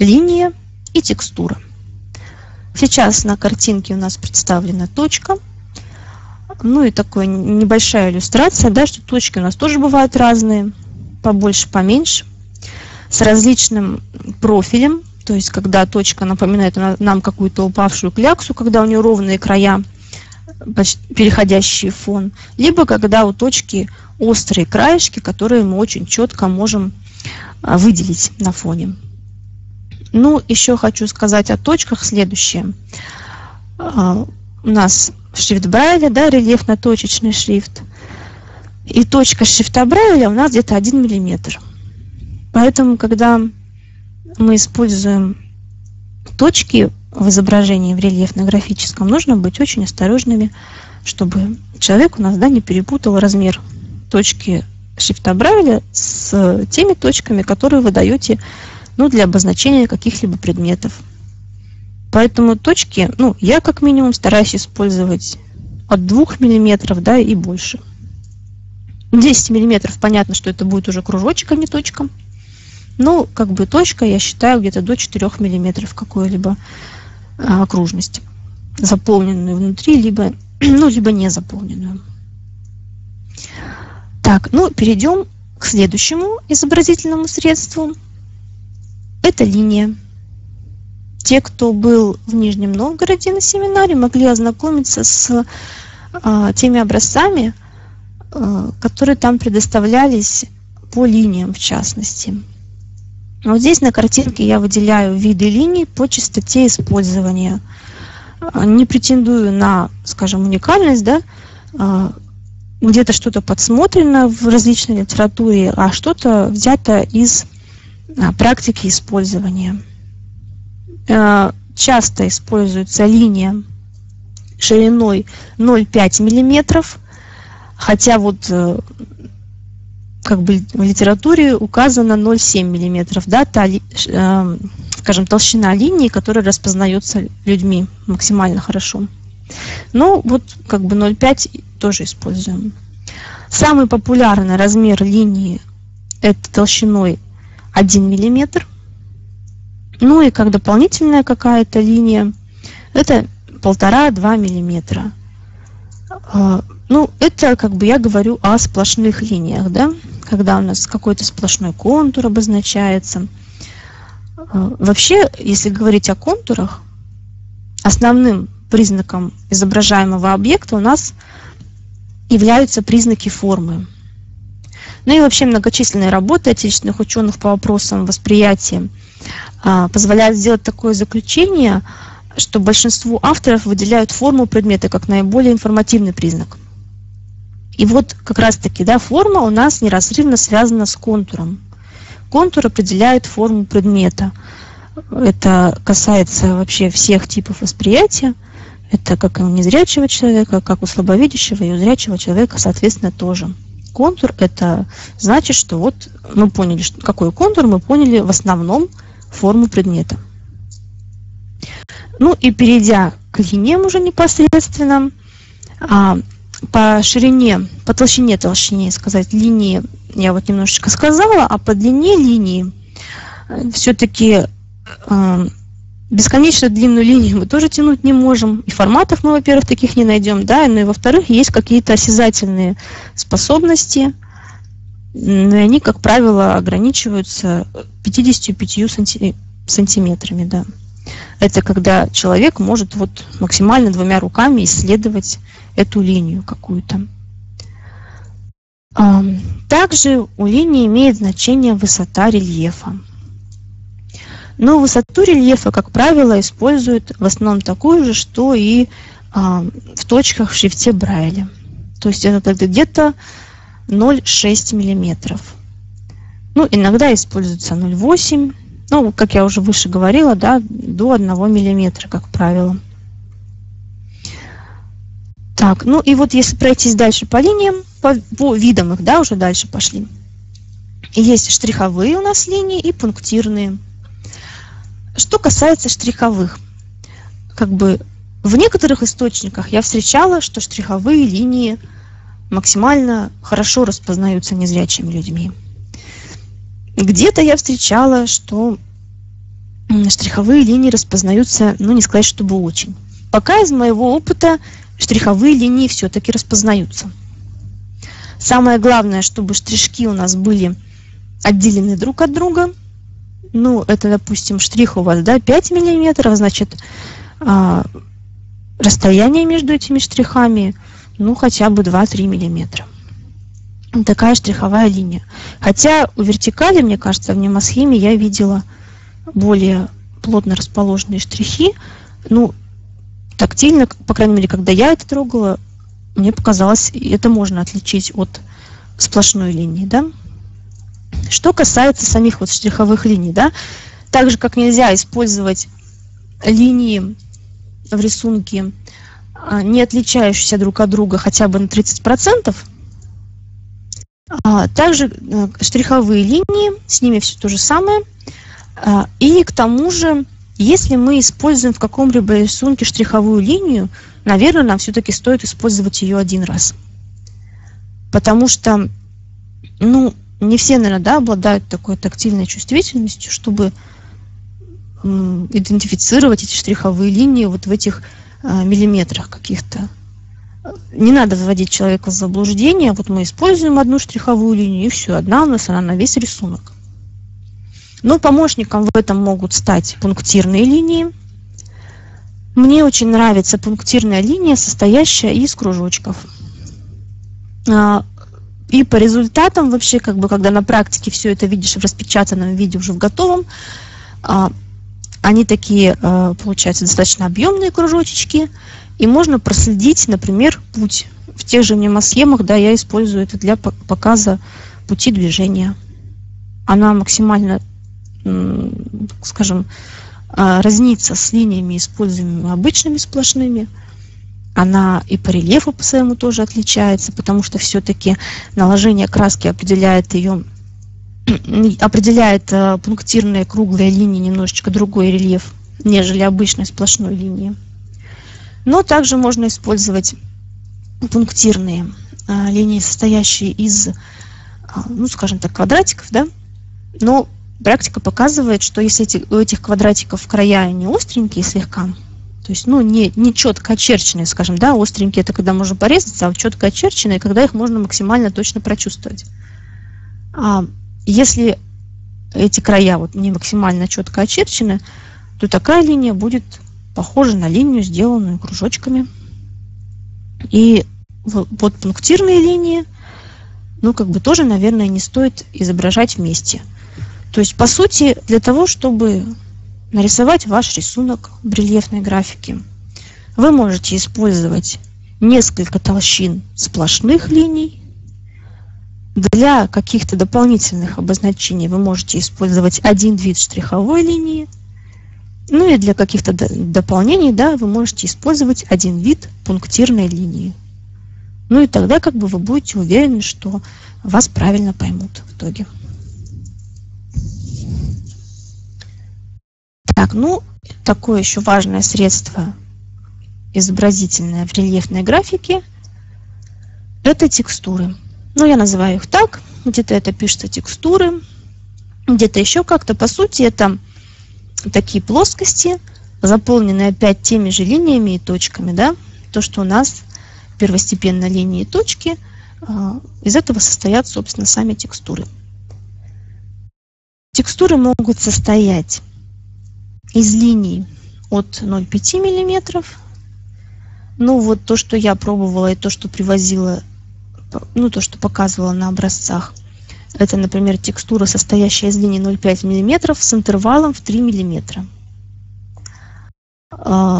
линия и текстура. Сейчас на картинке у нас представлена точка – ну и такая небольшая иллюстрация, да, что точки у нас тоже бывают разные, побольше, поменьше, с различным профилем, то есть когда точка напоминает нам какую-то упавшую кляксу, когда у нее ровные края, переходящие в фон, либо когда у точки острые краешки, которые мы очень четко можем а, выделить на фоне. Ну, еще хочу сказать о точках следующее. А, у нас шрифт Брайля, да, рельефно-точечный шрифт. И точка шрифта Брайля у нас где-то 1 миллиметр. Поэтому, когда мы используем точки в изображении в рельефно-графическом, нужно быть очень осторожными, чтобы человек у нас да, не перепутал размер точки шрифта Брайля с теми точками, которые вы даете ну, для обозначения каких-либо предметов. Поэтому точки, ну, я как минимум стараюсь использовать от 2 миллиметров, да, и больше. 10 миллиметров, понятно, что это будет уже кружочек, а не точка. Ну, как бы точка, я считаю, где-то до 4 миллиметров какой-либо а, окружности. Заполненную внутри, либо, ну, либо не заполненную. Так, ну, перейдем к следующему изобразительному средству. Это линия те, кто был в Нижнем Новгороде на семинаре, могли ознакомиться с а, теми образцами, а, которые там предоставлялись по линиям в частности. Вот здесь на картинке я выделяю виды линий по частоте использования. А, не претендую на, скажем, уникальность, да, а, где-то что-то подсмотрено в различной литературе, а что-то взято из практики использования. Э, часто используется линия шириной 0,5 миллиметров, хотя вот э, как бы в литературе указано 0,7 миллиметров, да, та э, скажем, толщина линии, которая распознается людьми максимально хорошо. Ну, вот как бы 0,5 тоже используем. Самый популярный размер линии это толщиной 1 миллиметр. Ну и как дополнительная какая-то линия, это полтора-два миллиметра. А, ну, это как бы я говорю о сплошных линиях, да, когда у нас какой-то сплошной контур обозначается. А, вообще, если говорить о контурах, основным признаком изображаемого объекта у нас являются признаки формы. Ну и вообще многочисленные работы отечественных ученых по вопросам восприятия а, позволяют сделать такое заключение, что большинство авторов выделяют форму предмета как наиболее информативный признак. И вот как раз-таки да, форма у нас неразрывно связана с контуром. Контур определяет форму предмета. Это касается вообще всех типов восприятия. Это как и у незрячего человека, как у слабовидящего и у зрячего человека, соответственно, тоже. Контур – это значит, что вот мы поняли, что, какой контур, мы поняли в основном форму предмета. Ну и перейдя к линиям уже непосредственно, а, по ширине, по толщине, толщине сказать, линии я вот немножечко сказала, а по длине линии все-таки э, бесконечно длинную линию мы тоже тянуть не можем. И форматов мы, во-первых, таких не найдем, да, ну и во-вторых, есть какие-то осязательные способности, но они, как правило, ограничиваются 55 санти... сантиметрами, да. Это когда человек может вот максимально двумя руками исследовать эту линию какую-то. Также у линии имеет значение высота рельефа. Но высоту рельефа, как правило, используют в основном такую же, что и в точках в шрифте Брайля. То есть это где-то 0,6 миллиметров. Ну, иногда используется 0,8, ну, как я уже выше говорила, да, до 1 миллиметра, как правило. Так, ну и вот если пройтись дальше по линиям, по, по видам их, да, уже дальше пошли. Есть штриховые у нас линии и пунктирные. Что касается штриховых, как бы в некоторых источниках я встречала, что штриховые линии максимально хорошо распознаются незрячими людьми. Где-то я встречала, что штриховые линии распознаются, ну не сказать, чтобы очень. Пока из моего опыта штриховые линии все-таки распознаются. Самое главное, чтобы штришки у нас были отделены друг от друга. Ну, это, допустим, штрих у вас, да, 5 миллиметров, значит, а, расстояние между этими штрихами, ну, хотя бы 2-3 миллиметра такая штриховая линия. Хотя у вертикали, мне кажется, в немосхеме я видела более плотно расположенные штрихи. Ну, тактильно, по крайней мере, когда я это трогала, мне показалось, это можно отличить от сплошной линии, да. Что касается самих вот штриховых линий, да, так же, как нельзя использовать линии в рисунке, а, не отличающиеся друг от друга хотя бы на 30%, а, также э, штриховые линии, с ними все то же самое. А, и к тому же, если мы используем в каком-либо рисунке штриховую линию, наверное, нам все-таки стоит использовать ее один раз. Потому что, ну, не все, наверное, да, обладают такой тактильной чувствительностью, чтобы идентифицировать эти штриховые линии вот в этих а, миллиметрах каких-то не надо вводить человека в заблуждение. Вот мы используем одну штриховую линию, и все, одна у нас она на весь рисунок. Но помощником в этом могут стать пунктирные линии. Мне очень нравится пунктирная линия, состоящая из кружочков. И по результатам вообще, как бы, когда на практике все это видишь в распечатанном виде, уже в готовом, а, они такие, а, получаются, достаточно объемные кружочки, и можно проследить, например, путь. В тех же мнемосхемах, да, я использую это для показа пути движения. Она максимально, скажем, а, разнится с линиями, используемыми обычными сплошными. Она и по рельефу по своему тоже отличается, потому что все-таки наложение краски определяет ее определяет э, пунктирные круглые линии немножечко другой рельеф, нежели обычной сплошной линии. Но также можно использовать пунктирные э, линии, состоящие из, ну, скажем так, квадратиков, да, но практика показывает, что если эти, у этих квадратиков края не остренькие слегка, то есть, ну, не, не четко очерченные, скажем, да, остренькие это когда можно порезаться, а четко очерченные, когда их можно максимально точно прочувствовать. А если эти края вот не максимально четко очерчены, то такая линия будет похожа на линию, сделанную кружочками. И вот пунктирные линии, ну, как бы тоже, наверное, не стоит изображать вместе – то есть, по сути, для того, чтобы нарисовать ваш рисунок в рельефной графике, вы можете использовать несколько толщин сплошных линий. Для каких-то дополнительных обозначений вы можете использовать один вид штриховой линии. Ну и для каких-то дополнений да, вы можете использовать один вид пунктирной линии. Ну и тогда как бы вы будете уверены, что вас правильно поймут в итоге. Так, ну, такое еще важное средство изобразительное в рельефной графике – это текстуры. Ну, я называю их так, где-то это пишется текстуры, где-то еще как-то. По сути, это такие плоскости, заполненные опять теми же линиями и точками, да, то, что у нас первостепенно линии и точки, а, из этого состоят, собственно, сами текстуры. Текстуры могут состоять из линий от 0,5 миллиметров. Ну вот то, что я пробовала и то, что привозила, ну то, что показывала на образцах, это, например, текстура, состоящая из линий 0,5 миллиметров с интервалом в 3 миллиметра. А,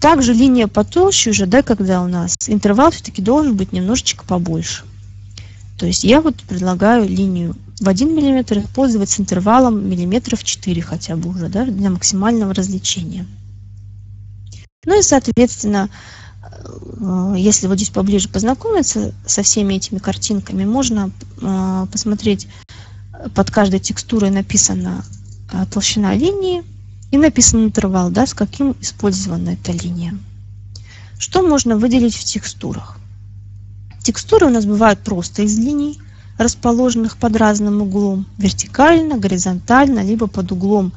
также линия потолще уже, да, когда у нас интервал все-таки должен быть немножечко побольше. То есть я вот предлагаю линию в 1 мм использовать с интервалом миллиметров 4 хотя бы уже, да, для максимального развлечения. Ну и, соответственно, э, если вот здесь поближе познакомиться со всеми этими картинками, можно э, посмотреть, под каждой текстурой написана э, толщина линии и написан интервал, да, с каким использована эта линия. Что можно выделить в текстурах? Текстуры у нас бывают просто из линий, расположенных под разным углом, вертикально, горизонтально, либо под углом,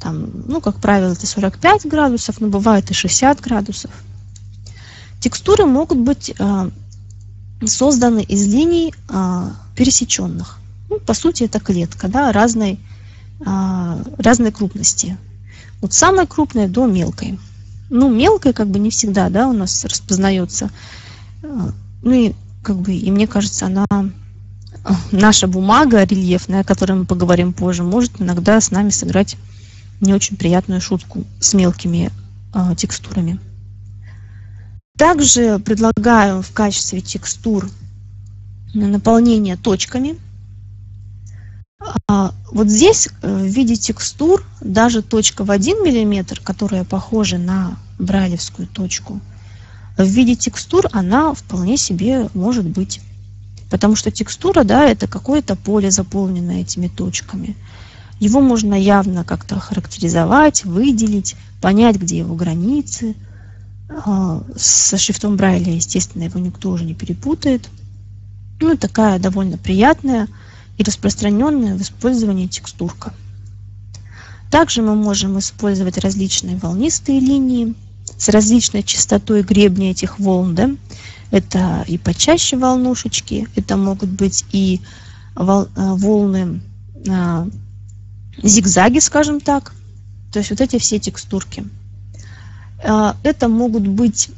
там, ну, как правило, это 45 градусов, но бывает и 60 градусов. Текстуры могут быть э, созданы из линий э, пересеченных. Ну, по сути, это клетка да, разной, э, разной крупности. От самой крупной до мелкой. Ну, мелкой как бы не всегда да, у нас распознается. Ну и как бы, и мне кажется, она наша бумага рельефная, о которой мы поговорим позже, может иногда с нами сыграть не очень приятную шутку с мелкими э, текстурами. Также предлагаю в качестве текстур наполнение точками. А, вот здесь э, в виде текстур даже точка в 1 мм, которая похожа на брайлевскую точку, в виде текстур она вполне себе может быть. Потому что текстура, да, это какое-то поле, заполненное этими точками. Его можно явно как-то характеризовать, выделить, понять, где его границы. А, со шрифтом Брайля, естественно, его никто уже не перепутает. Ну, такая довольно приятная и распространенная в использовании текстурка. Также мы можем использовать различные волнистые линии с различной частотой гребня этих волн. Да? Это и почаще волнушечки, это могут быть и э, волны а, зигзаги, скажем так. То есть вот эти все текстурки. А, это могут быть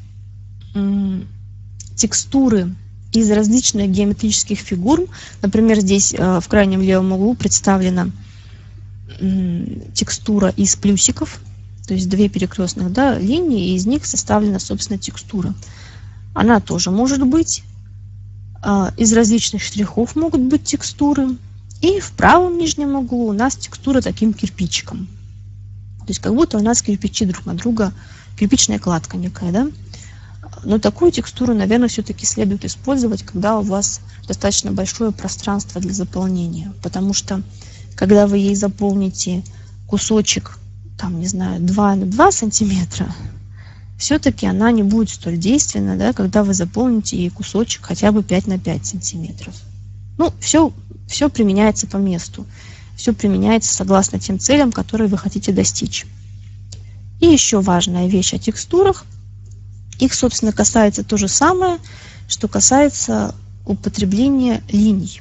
текстуры из различных геометрических фигур. Например, здесь э, в крайнем левом углу представлена текстура из плюсиков, то есть две перекрестных да, линии, и из них составлена, собственно, текстура она тоже может быть. А, из различных штрихов могут быть текстуры. И в правом нижнем углу у нас текстура таким кирпичиком. То есть как будто у нас кирпичи друг на друга, кирпичная кладка некая, да? но такую текстуру, наверное, все-таки следует использовать, когда у вас достаточно большое пространство для заполнения. Потому что, когда вы ей заполните кусочек, там, не знаю, 2 на 2 сантиметра, все-таки она не будет столь действенна, да, когда вы заполните ей кусочек хотя бы 5 на 5 сантиметров. Ну, все, все применяется по месту. Все применяется согласно тем целям, которые вы хотите достичь. И еще важная вещь о текстурах. Их, собственно, касается то же самое, что касается употребления линий.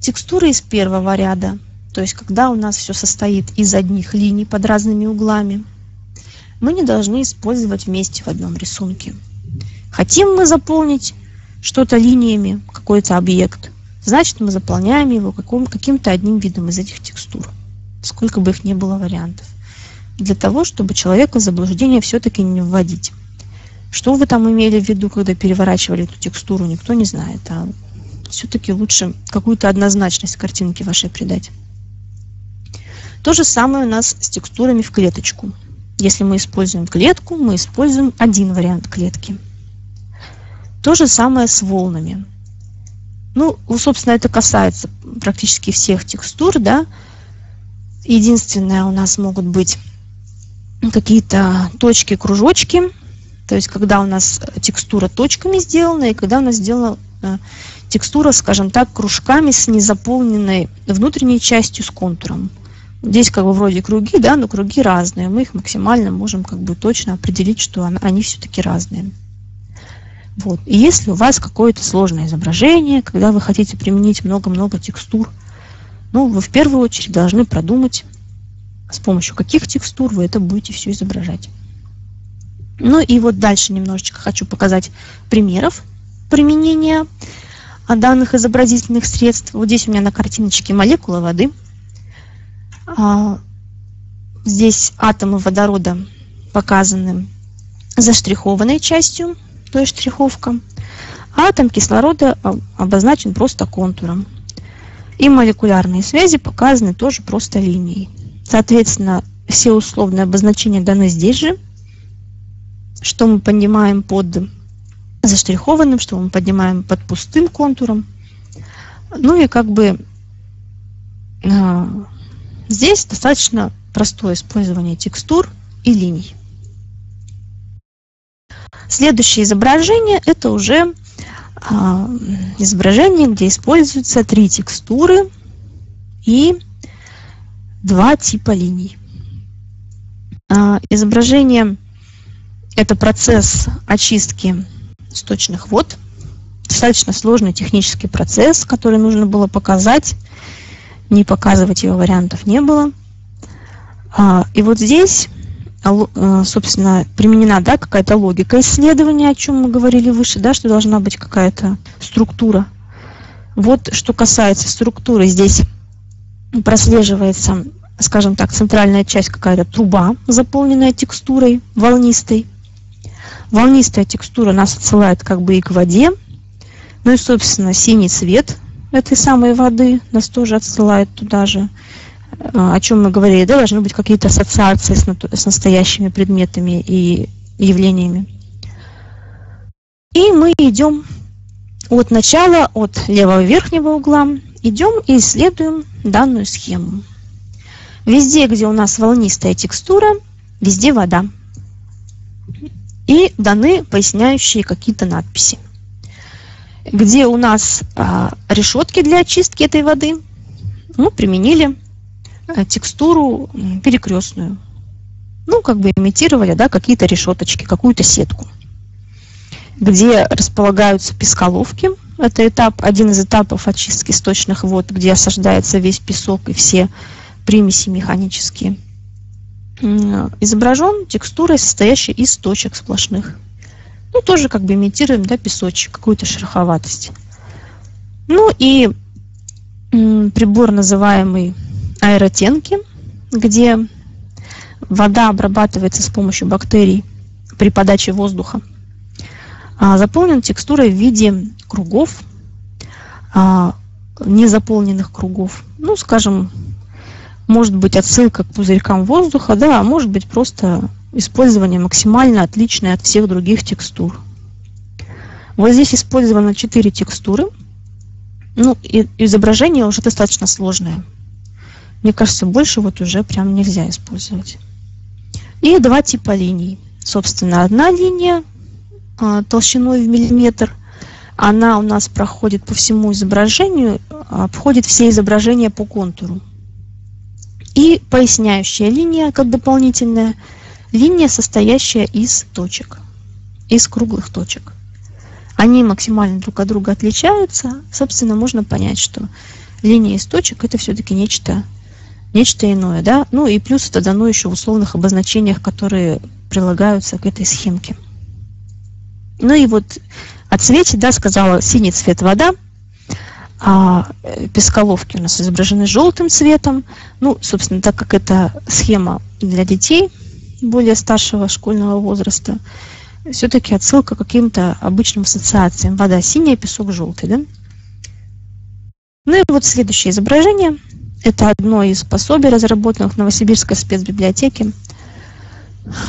Текстуры из первого ряда, то есть когда у нас все состоит из одних линий под разными углами, мы не должны использовать вместе в одном рисунке. Хотим мы заполнить что-то линиями, какой-то объект, значит мы заполняем его каким- каким-то одним видом из этих текстур, сколько бы их ни было вариантов, для того, чтобы человека в заблуждение все-таки не вводить. Что вы там имели в виду, когда переворачивали эту текстуру, никто не знает. А все-таки лучше какую-то однозначность картинке вашей придать. То же самое у нас с текстурами в клеточку. Если мы используем клетку, мы используем один вариант клетки. То же самое с волнами. Ну, собственно, это касается практически всех текстур, да. Единственное, у нас могут быть какие-то точки, кружочки, то есть когда у нас текстура точками сделана и когда у нас сделана э, текстура, скажем так, кружками с незаполненной внутренней частью с контуром. Здесь как бы вроде круги, да, но круги разные. Мы их максимально можем как бы точно определить, что они все-таки разные. Вот. И если у вас какое-то сложное изображение, когда вы хотите применить много-много текстур, ну, вы в первую очередь должны продумать, с помощью каких текстур вы это будете все изображать. Ну и вот дальше немножечко хочу показать примеров применения данных изобразительных средств. Вот здесь у меня на картиночке молекула воды. А, здесь атомы водорода показаны заштрихованной частью, то есть штриховка. А атом кислорода обозначен просто контуром. И молекулярные связи показаны тоже просто линией. Соответственно, все условные обозначения даны здесь же. Что мы понимаем под заштрихованным, что мы поднимаем под пустым контуром. Ну и как бы э, здесь достаточно простое использование текстур и линий. Следующее изображение это уже э, изображение, где используются три текстуры и два типа линий. Э, изображение это процесс очистки сточных вод. Достаточно сложный технический процесс, который нужно было показать. Не показывать его вариантов не было. А, и вот здесь, а, собственно, применена да, какая-то логика исследования, о чем мы говорили выше, да, что должна быть какая-то структура. Вот что касается структуры, здесь прослеживается, скажем так, центральная часть какая-то труба, заполненная текстурой волнистой. Волнистая текстура нас отсылает как бы и к воде. Ну и, собственно, синий цвет этой самой воды нас тоже отсылает туда же. А, о чем мы говорили, да, должны быть какие-то ассоциации с, с настоящими предметами и явлениями. И мы идем от начала, от левого верхнего угла, идем и исследуем данную схему. Везде, где у нас волнистая текстура, везде вода и даны поясняющие какие-то надписи. Где у нас а, решетки для очистки этой воды, мы применили а, текстуру перекрестную. Ну, как бы имитировали да, какие-то решеточки, какую-то сетку. Где располагаются песколовки. Это этап, один из этапов очистки сточных вод, где осаждается весь песок и все примеси механические изображен текстурой, состоящей из точек сплошных. Ну, тоже как бы имитируем, да, песочек, какую-то шероховатость. Ну и прибор, называемый аэротенки, где вода обрабатывается с помощью бактерий при подаче воздуха, а, заполнен текстурой в виде кругов, а, незаполненных кругов. Ну, скажем, может быть отсылка к пузырькам воздуха, да, а может быть просто использование максимально отличное от всех других текстур. Вот здесь использовано 4 текстуры. Ну, и изображение уже достаточно сложное. Мне кажется, больше вот уже прям нельзя использовать. И два типа линий. Собственно, одна линия а, толщиной в миллиметр, она у нас проходит по всему изображению, обходит все изображения по контуру. И поясняющая линия, как дополнительная, линия, состоящая из точек, из круглых точек. Они максимально друг от друга отличаются. Собственно, можно понять, что линия из точек – это все-таки нечто, нечто иное. Да? Ну и плюс это дано еще в условных обозначениях, которые прилагаются к этой схемке. Ну и вот о цвете, да, сказала синий цвет вода, а э, песколовки у нас изображены желтым цветом. Ну, собственно, так как это схема для детей более старшего школьного возраста, все-таки отсылка к каким-то обычным ассоциациям. Вода синяя, песок желтый, да? Ну и вот следующее изображение. Это одно из пособий, разработанных в Новосибирской спецбиблиотеке.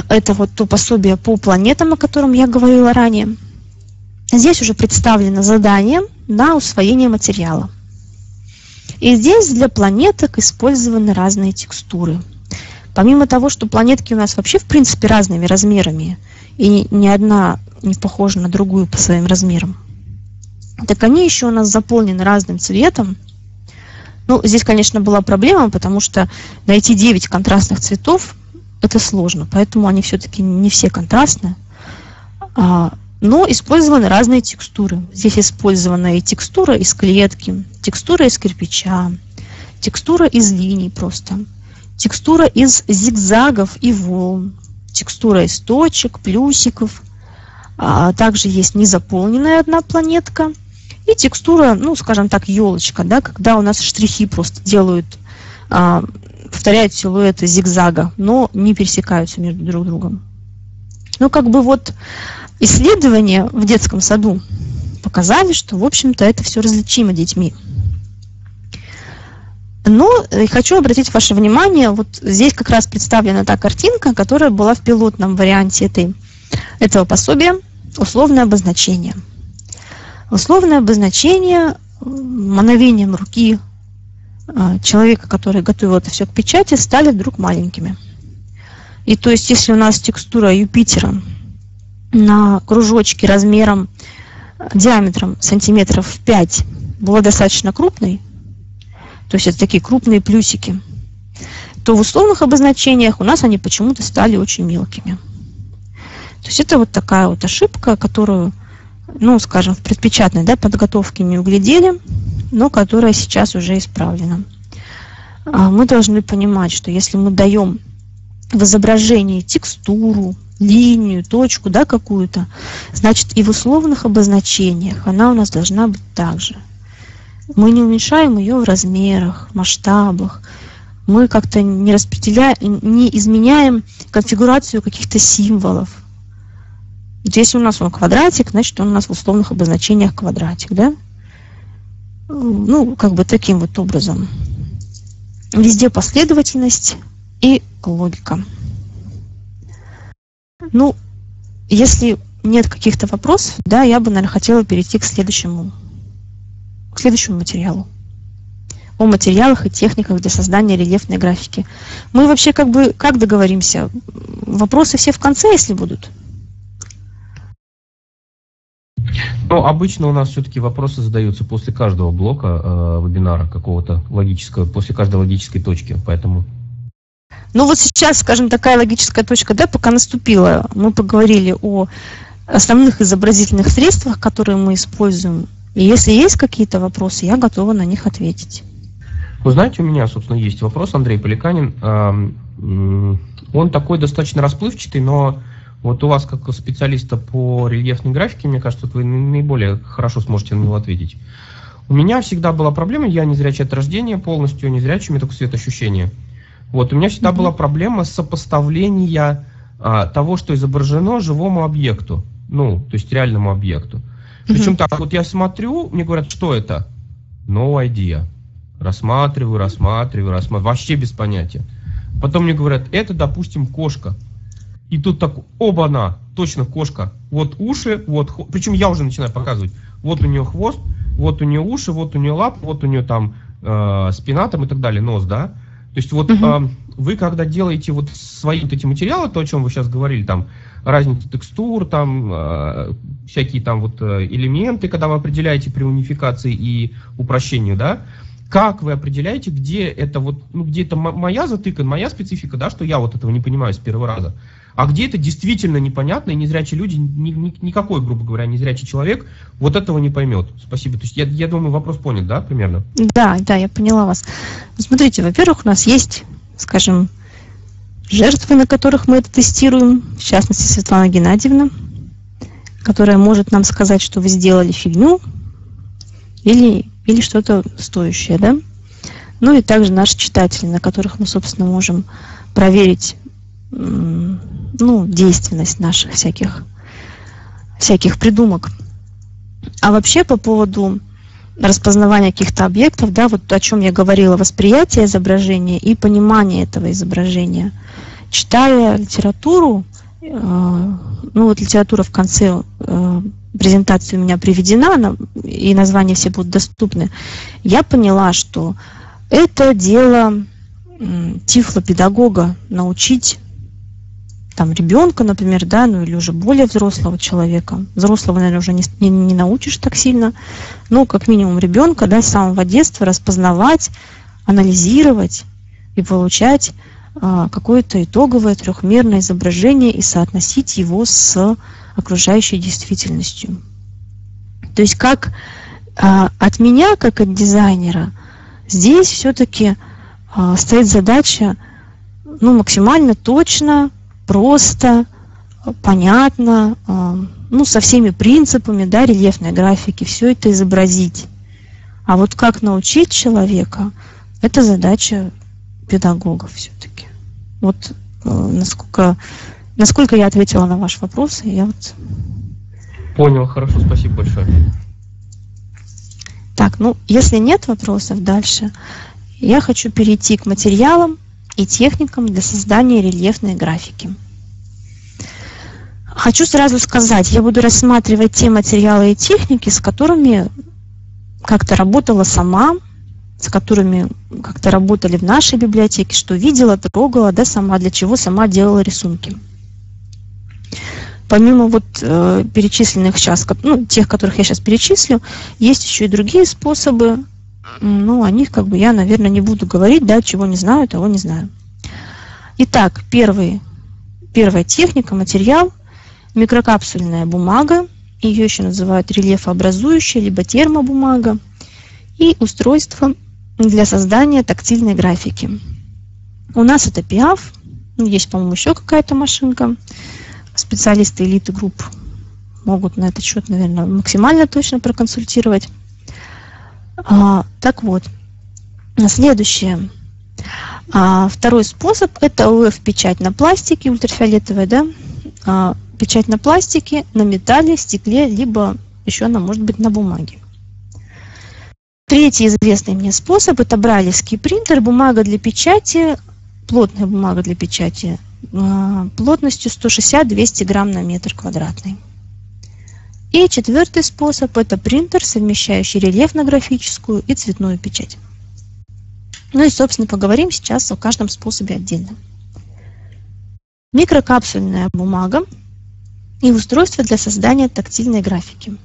Это вот то пособие по планетам, о котором я говорила ранее. Здесь уже представлено задание на усвоение материала. И здесь для планеток использованы разные текстуры. Помимо того, что планетки у нас вообще в принципе разными размерами, и ни одна не похожа на другую по своим размерам, так они еще у нас заполнены разным цветом. Ну, здесь, конечно, была проблема, потому что найти 9 контрастных цветов – это сложно, поэтому они все-таки не все контрастные. А, но использованы разные текстуры. Здесь использована и текстура из клетки, текстура из кирпича, текстура из линий просто, текстура из зигзагов и волн, текстура из точек, плюсиков. А также есть незаполненная одна планетка и текстура, ну, скажем так, елочка, да, когда у нас штрихи просто делают, а, повторяют силуэты зигзага, но не пересекаются между друг другом. Ну, как бы вот исследования в детском саду показали, что, в общем-то, это все различимо детьми. Но э, хочу обратить ваше внимание, вот здесь как раз представлена та картинка, которая была в пилотном варианте этой, этого пособия, условное обозначение. Условное обозначение мановением руки э, человека, который готовил это все к печати, стали вдруг маленькими. И то есть, если у нас текстура Юпитера на кружочке размером, диаметром сантиметров 5 была достаточно крупной, то есть это такие крупные плюсики, то в условных обозначениях у нас они почему-то стали очень мелкими. То есть это вот такая вот ошибка, которую, ну, скажем, в предпечатной да, подготовке не углядели, но которая сейчас уже исправлена. А мы должны понимать, что если мы даем в изображении текстуру, линию, точку, да, какую-то, значит, и в условных обозначениях она у нас должна быть также. Мы не уменьшаем ее в размерах, масштабах, мы как-то не распределяем, не изменяем конфигурацию каких-то символов. Вот если у нас он квадратик, значит, он у нас в условных обозначениях квадратик, да? Ну, как бы таким вот образом. Везде последовательность и логика. Ну, если нет каких-то вопросов, да, я бы, наверное, хотела перейти к следующему, к следующему материалу. О материалах и техниках для создания рельефной графики. Мы вообще как бы, как договоримся? Вопросы все в конце, если будут? Ну, обычно у нас все-таки вопросы задаются после каждого блока э, вебинара какого-то логического, после каждой логической точки, поэтому ну вот сейчас, скажем, такая логическая точка, да, пока наступила, мы поговорили о основных изобразительных средствах, которые мы используем. И если есть какие-то вопросы, я готова на них ответить. Вы знаете, у меня, собственно, есть вопрос, Андрей Поликанин. Он такой достаточно расплывчатый, но вот у вас, как специалиста по рельефной графике, мне кажется, вы наиболее хорошо сможете на него ответить. У меня всегда была проблема, я не зрячий от рождения полностью, не зрячий, у меня только светоощущение. ощущения вот, у меня всегда mm-hmm. была проблема сопоставления а, того, что изображено живому объекту, ну, то есть реальному объекту. Причем так, вот я смотрю, мне говорят, что это? No idea. Рассматриваю, рассматриваю, рассматриваю, вообще без понятия. Потом мне говорят, это, допустим, кошка. И тут так, оба-на, точно кошка. Вот уши, вот, причем я уже начинаю показывать. Вот у нее хвост, вот у нее уши, вот у нее лап, вот у нее там э, спина там и так далее, нос, да. То есть вот uh-huh. э, вы когда делаете вот свои вот эти материалы, то, о чем вы сейчас говорили, там разница текстур, там э, всякие там вот э, элементы, когда вы определяете при унификации и упрощении, да, как вы определяете, где это вот, ну, где это моя затыка, моя специфика, да, что я вот этого не понимаю с первого раза, а где это действительно непонятно, и незрячие люди, ни, ни, никакой, грубо говоря, незрячий человек вот этого не поймет. Спасибо. То есть я, я думаю, вопрос понят, да, примерно? Да, да, я поняла вас. Смотрите, во-первых, у нас есть, скажем, жертвы, на которых мы это тестируем, в частности, Светлана Геннадьевна, которая может нам сказать, что вы сделали фигню или, или что-то стоящее, да? Ну и также наши читатели, на которых мы, собственно, можем проверить ну, действенность наших всяких, всяких придумок. А вообще по поводу распознавания каких-то объектов, да, вот о чем я говорила, восприятие изображения и понимание этого изображения. Читая литературу, э, ну вот литература в конце э, презентации у меня приведена, она, и названия все будут доступны, я поняла, что это дело э, тифлопедагога научить там ребенка, например, да, ну или уже более взрослого человека. Взрослого, наверное, уже не, не, не научишь так сильно, но как минимум ребенка, да, с самого детства распознавать, анализировать и получать а, какое-то итоговое трехмерное изображение и соотносить его с окружающей действительностью. То есть как а, от меня, как от дизайнера, здесь все-таки а, стоит задача ну, максимально точно просто, понятно, а, ну, со всеми принципами, да, рельефной графики, все это изобразить. А вот как научить человека, это задача педагогов все-таки. Вот э, насколько, насколько я ответила на ваш вопрос, я вот... Понял, хорошо, спасибо большое. Так, ну, если нет вопросов дальше, я хочу перейти к материалам, и техникам для создания рельефной графики. Хочу сразу сказать, я буду рассматривать те материалы и техники, с которыми как-то работала сама, с которыми как-то работали в нашей библиотеке, что видела, трогала, да, сама, для чего сама делала рисунки. Помимо вот э, перечисленных сейчас, ну, тех, которых я сейчас перечислю, есть еще и другие способы ну, о них как бы я, наверное, не буду говорить, да, чего не знаю, того не знаю. Итак, первый, первая техника, материал, микрокапсульная бумага, ее еще называют рельефообразующая, либо термобумага, и устройство для создания тактильной графики. У нас это PIAF, ну, есть, по-моему, еще какая-то машинка. Специалисты элиты групп могут на этот счет, наверное, максимально точно проконсультировать. А, так вот, следующее. А, второй способ – это УФ-печать на пластике, ультрафиолетовая, да, а, печать на пластике, на металле, стекле, либо еще она может быть на бумаге. Третий известный мне способ – это брайлевский принтер, бумага для печати, плотная бумага для печати, а, плотностью 160-200 грамм на метр квадратный. И четвертый способ – это принтер, совмещающий рельефно-графическую и цветную печать. Ну и, собственно, поговорим сейчас о каждом способе отдельно. Микрокапсульная бумага и устройство для создания тактильной графики.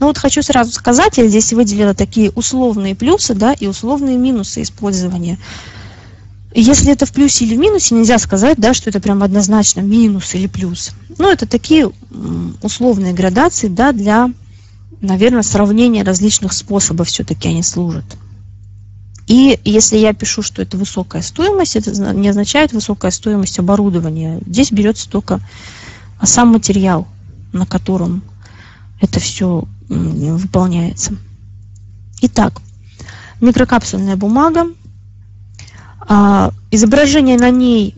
Ну вот хочу сразу сказать, я здесь выделила такие условные плюсы да, и условные минусы использования если это в плюсе или в минусе, нельзя сказать, да, что это прям однозначно минус или плюс. Ну, это такие условные градации, да, для, наверное, сравнения различных способов все-таки они служат. И если я пишу, что это высокая стоимость, это не означает высокая стоимость оборудования. Здесь берется только сам материал, на котором это все выполняется. Итак, микрокапсульная бумага, изображение на ней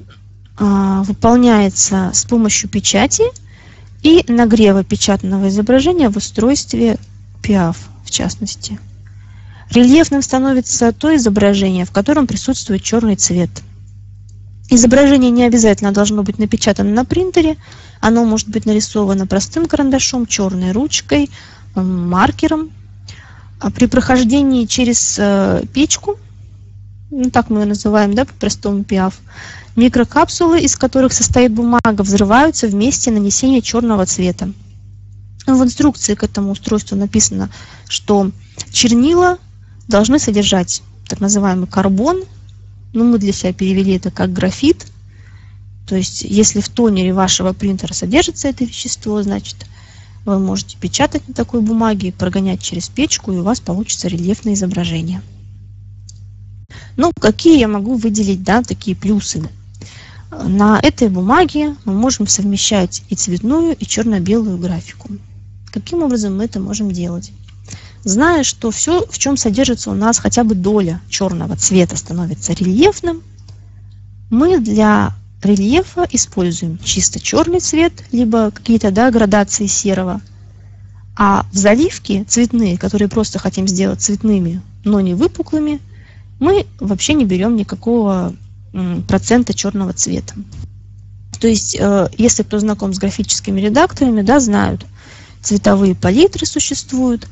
а, выполняется с помощью печати и нагрева печатного изображения в устройстве PIAF в частности. Рельефным становится то изображение, в котором присутствует черный цвет. Изображение не обязательно должно быть напечатано на принтере, оно может быть нарисовано простым карандашом, черной ручкой, маркером. А при прохождении через э, печку, ну, так мы ее называем, да, по-простому пиаф, микрокапсулы, из которых состоит бумага, взрываются вместе нанесения черного цвета. В инструкции к этому устройству написано, что чернила должны содержать так называемый карбон, ну мы для себя перевели это как графит, то есть если в тонере вашего принтера содержится это вещество, значит вы можете печатать на такой бумаге, прогонять через печку, и у вас получится рельефное изображение. Ну, какие я могу выделить, да, такие плюсы? На этой бумаге мы можем совмещать и цветную, и черно-белую графику. Каким образом мы это можем делать? Зная, что все, в чем содержится у нас хотя бы доля черного цвета, становится рельефным, мы для рельефа используем чисто черный цвет, либо какие-то да, градации серого. А в заливке цветные, которые просто хотим сделать цветными, но не выпуклыми, мы вообще не берем никакого процента черного цвета. То есть, э, если кто знаком с графическими редакторами, да, знают, цветовые палитры существуют,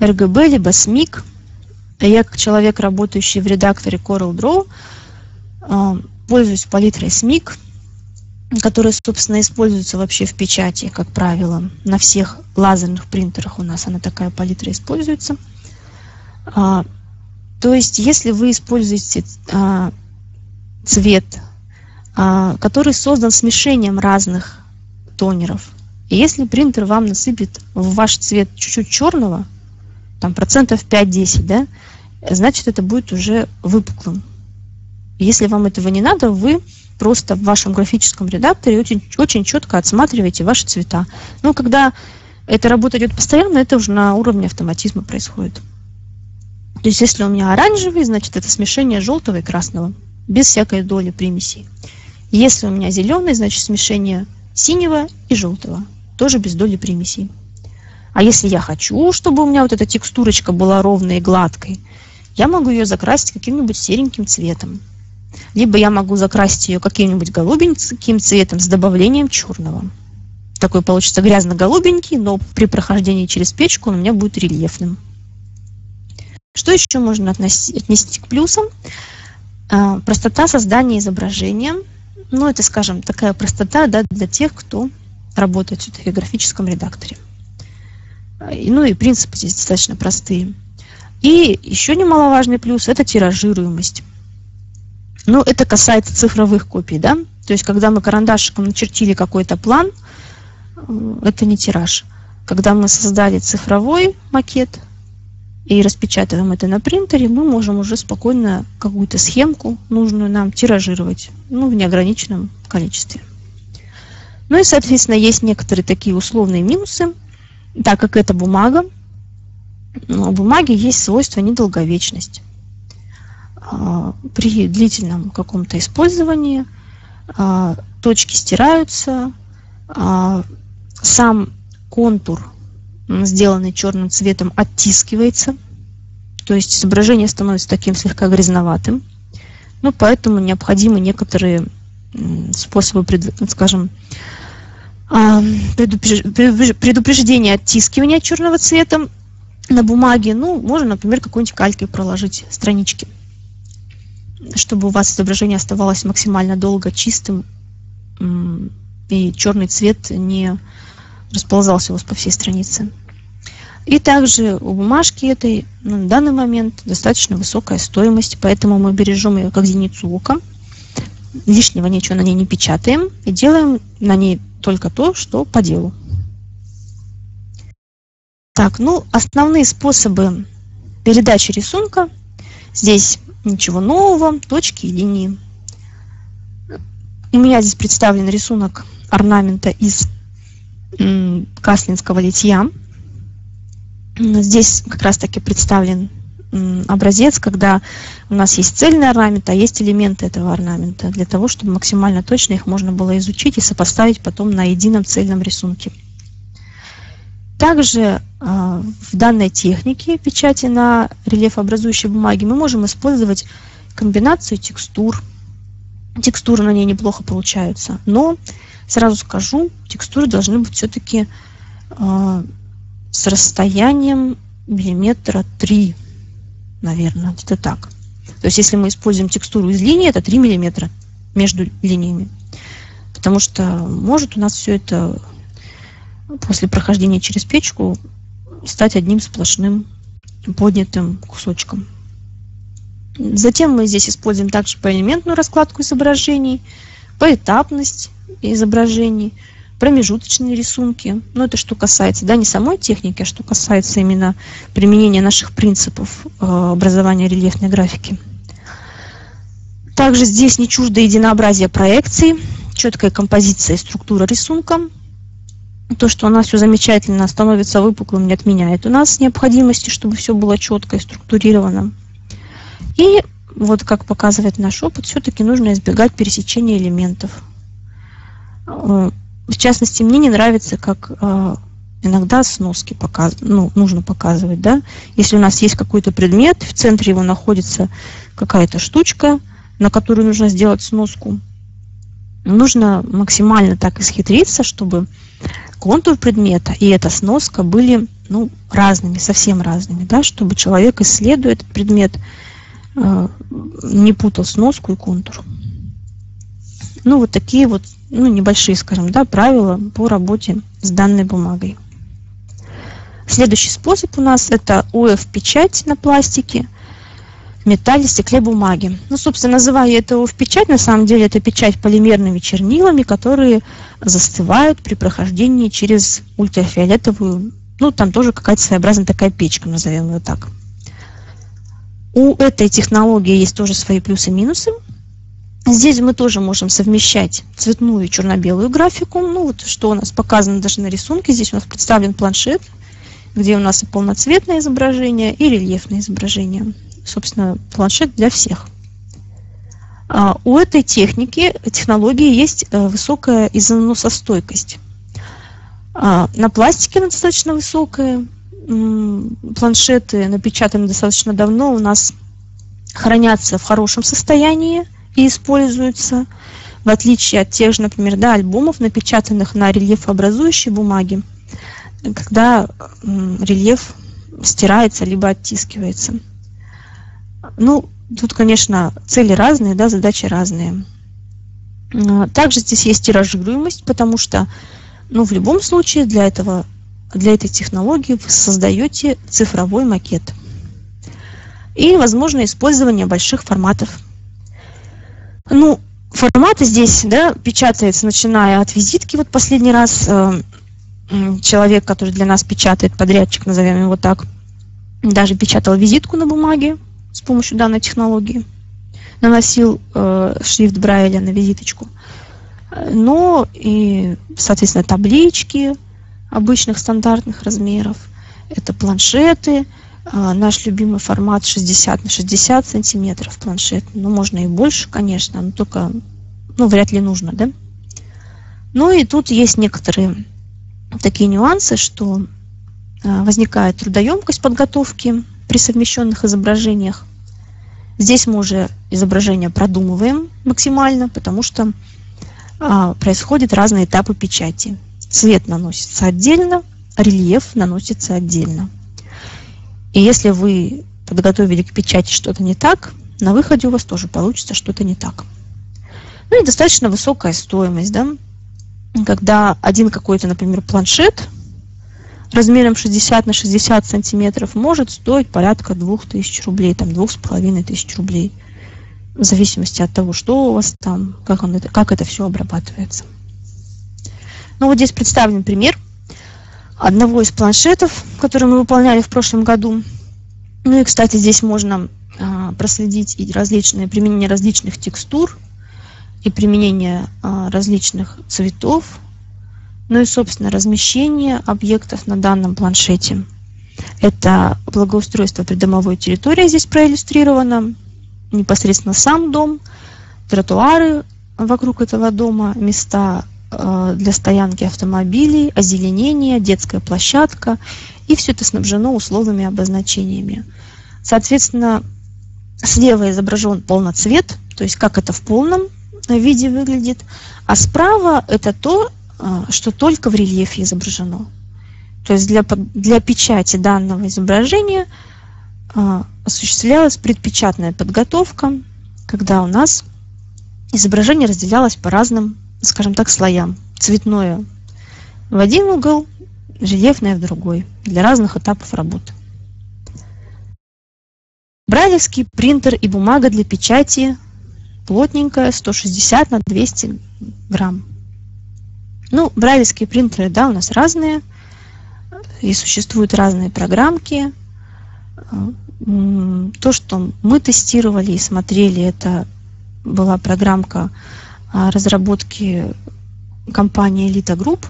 RGB либо SMIC. Я как человек, работающий в редакторе Coral Draw, э, пользуюсь палитрой SMIC, которая, собственно, используется вообще в печати, как правило. На всех лазерных принтерах у нас она такая палитра используется. То есть, если вы используете а, цвет, а, который создан смешением разных тонеров, и если принтер вам насыпет в ваш цвет чуть-чуть черного, там процентов 5-10, да, значит это будет уже выпуклым. Если вам этого не надо, вы просто в вашем графическом редакторе очень, очень четко отсматриваете ваши цвета. Но когда эта работа идет постоянно, это уже на уровне автоматизма происходит. То есть если у меня оранжевый, значит это смешение желтого и красного, без всякой доли примесей. Если у меня зеленый, значит смешение синего и желтого, тоже без доли примесей. А если я хочу, чтобы у меня вот эта текстурочка была ровной и гладкой, я могу ее закрасить каким-нибудь сереньким цветом. Либо я могу закрасить ее каким-нибудь голубеньким цветом с добавлением черного. Такой получится грязно-голубенький, но при прохождении через печку он у меня будет рельефным. Что еще можно отнести к плюсам? А, простота создания изображения. Ну, это, скажем, такая простота да, для тех, кто работает в графическом редакторе. Ну и принципы здесь достаточно простые. И еще немаловажный плюс – это тиражируемость. Ну, это касается цифровых копий, да? То есть, когда мы карандашиком начертили какой-то план, э, это не тираж. Когда мы создали цифровой макет и распечатываем это на принтере, мы можем уже спокойно какую-то схемку, нужную нам, тиражировать ну, в неограниченном количестве. Ну и, соответственно, есть некоторые такие условные минусы, так как это бумага, но у бумаги есть свойство недолговечность. А, при длительном каком-то использовании а, точки стираются, а, сам контур, сделанный черным цветом, оттискивается, то есть изображение становится таким слегка грязноватым. Ну, поэтому необходимы некоторые способы, скажем, предупреждения оттискивания черного цвета на бумаге. Ну, можно, например, какой-нибудь калькой проложить странички чтобы у вас изображение оставалось максимально долго чистым и черный цвет не расползался у вас по всей странице. И также у бумажки этой ну, на данный момент достаточно высокая стоимость, поэтому мы бережем ее как зеницу ока. Лишнего ничего на ней не печатаем и делаем на ней только то, что по делу. Так, ну, основные способы передачи рисунка. Здесь ничего нового, точки и линии. У меня здесь представлен рисунок орнамента из каслинского литья. Здесь как раз таки представлен образец, когда у нас есть цельный орнамент, а есть элементы этого орнамента, для того, чтобы максимально точно их можно было изучить и сопоставить потом на едином цельном рисунке. Также а, в данной технике печати на рельефообразующей бумаге мы можем использовать комбинацию текстур, текстуры на ней неплохо получаются. Но сразу скажу, текстуры должны быть все-таки э, с расстоянием миллиметра 3, наверное, где-то так. То есть если мы используем текстуру из линии, это 3 миллиметра между линиями. Потому что может у нас все это после прохождения через печку стать одним сплошным поднятым кусочком. Затем мы здесь используем также поэлементную раскладку изображений, поэтапность изображений, промежуточные рисунки. Но это что касается, да, не самой техники, а что касается именно применения наших принципов э, образования рельефной графики. Также здесь не чуждо единообразие проекций, четкая композиция и структура рисунка. То, что у нас все замечательно становится выпуклым, не отменяет у нас необходимости, чтобы все было четко и структурировано. И вот как показывает наш опыт, все-таки нужно избегать пересечения элементов. Э, в частности, мне не нравится, как э, иногда сноски показ... ну, нужно показывать. Да? Если у нас есть какой-то предмет, в центре его находится какая-то штучка, на которую нужно сделать сноску, нужно максимально так исхитриться, чтобы контур предмета и эта сноска были ну, разными, совсем разными, да, чтобы человек, исследуя этот предмет, э, не путал сноску и контур. Ну, вот такие вот ну, небольшие, скажем, да, правила по работе с данной бумагой. Следующий способ у нас это ОФ-печать на пластике, металле, стекле, бумаге. Ну, собственно, называя это ОФ-печать, на самом деле это печать полимерными чернилами, которые застывают при прохождении через ультрафиолетовую, ну, там тоже какая-то своеобразная такая печка, назовем ее так. У этой технологии есть тоже свои плюсы и минусы. Здесь мы тоже можем совмещать цветную и черно-белую графику. Ну, вот что у нас показано даже на рисунке. Здесь у нас представлен планшет, где у нас и полноцветное изображение, и рельефное изображение. Собственно, планшет для всех. А у этой техники, технологии есть э, высокая износостойкость. А на пластике она достаточно высокая. Планшеты напечатаны достаточно давно, у нас хранятся в хорошем состоянии – и используются, в отличие от тех же, например, да, альбомов, напечатанных на рельефообразующей бумаге, когда рельеф стирается либо оттискивается. Ну, тут, конечно, цели разные, да, задачи разные. А, также здесь есть тиражируемость, потому что, ну, в любом случае для этого, для этой технологии вы создаете цифровой макет. И возможно использование больших форматов ну, форматы здесь, да, печатается, начиная от визитки. Вот последний раз э, человек, который для нас печатает, подрядчик, назовем его так, даже печатал визитку на бумаге с помощью данной технологии. Наносил э, шрифт Брайля на визиточку. Но и, соответственно, таблички обычных стандартных размеров. Это планшеты, наш любимый формат 60 на 60 сантиметров планшет. Ну, можно и больше, конечно, но только, ну, вряд ли нужно, да? Ну и тут есть некоторые такие нюансы, что а, возникает трудоемкость подготовки при совмещенных изображениях. Здесь мы уже изображение продумываем максимально, потому что а, происходят разные этапы печати. Цвет наносится отдельно, рельеф наносится отдельно. И если вы подготовили к печати что-то не так, на выходе у вас тоже получится что-то не так. Ну и достаточно высокая стоимость, да, когда один какой-то, например, планшет размером 60 на 60 сантиметров может стоить порядка 2000 рублей, там, 2500 рублей, в зависимости от того, что у вас там, как, он это, как это все обрабатывается. Ну вот здесь представлен пример – одного из планшетов, который мы выполняли в прошлом году. Ну и, кстати, здесь можно а, проследить и различные применение различных текстур и применение а, различных цветов, ну и, собственно, размещение объектов на данном планшете. Это благоустройство придомовой территории здесь проиллюстрировано, непосредственно сам дом, тротуары вокруг этого дома, места для стоянки автомобилей, озеленение, детская площадка. И все это снабжено условными обозначениями. Соответственно, слева изображен полноцвет, то есть как это в полном виде выглядит, а справа это то, а, что только в рельефе изображено. То есть для, для печати данного изображения а, осуществлялась предпечатная подготовка, когда у нас изображение разделялось по разным, скажем так, слоям. Цветное в один угол, рельефное в другой, для разных этапов работы. Брайлевский принтер и бумага для печати плотненькая, 160 на 200 грамм. Ну, брайлевские принтеры, да, у нас разные, и существуют разные программки. То, что мы тестировали и смотрели, это была программка разработки компании Elite Group.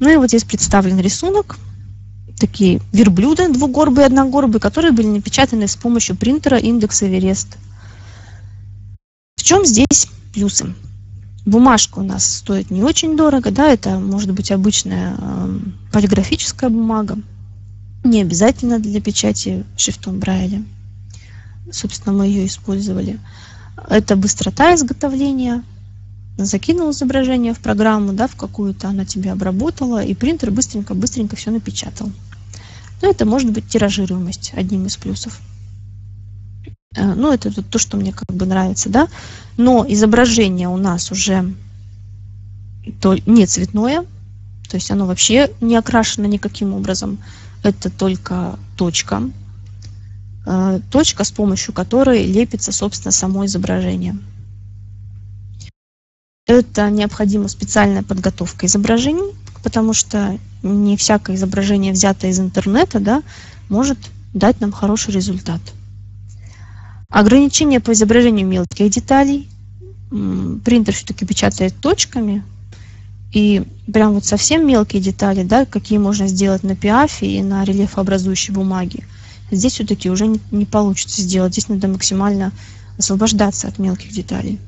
Ну и вот здесь представлен рисунок такие верблюда двугорбые и одногорбые, которые были напечатаны с помощью принтера индекс Эверест. В чем здесь плюсы? Бумажка у нас стоит не очень дорого, да, это может быть обычная э, полиграфическая бумага, не обязательно для печати шрифтом Брайля. Собственно, мы ее использовали. Это быстрота изготовления, закинул изображение в программу, да, в какую-то она тебе обработала, и принтер быстренько-быстренько все напечатал. Ну, это может быть тиражируемость одним из плюсов. Э, ну, это то, что мне как бы нравится, да. Но изображение у нас уже то не цветное, то есть оно вообще не окрашено никаким образом. Это только точка, точка, с помощью которой лепится, собственно, само изображение. Это необходима специальная подготовка изображений, потому что не всякое изображение, взятое из интернета, да, может дать нам хороший результат. Ограничение по изображению мелких деталей. Принтер все-таки печатает точками. И прям вот совсем мелкие детали, да, какие можно сделать на пиафе и на рельефообразующей бумаге, здесь все-таки уже не, не получится сделать. Здесь надо максимально освобождаться от мелких деталей.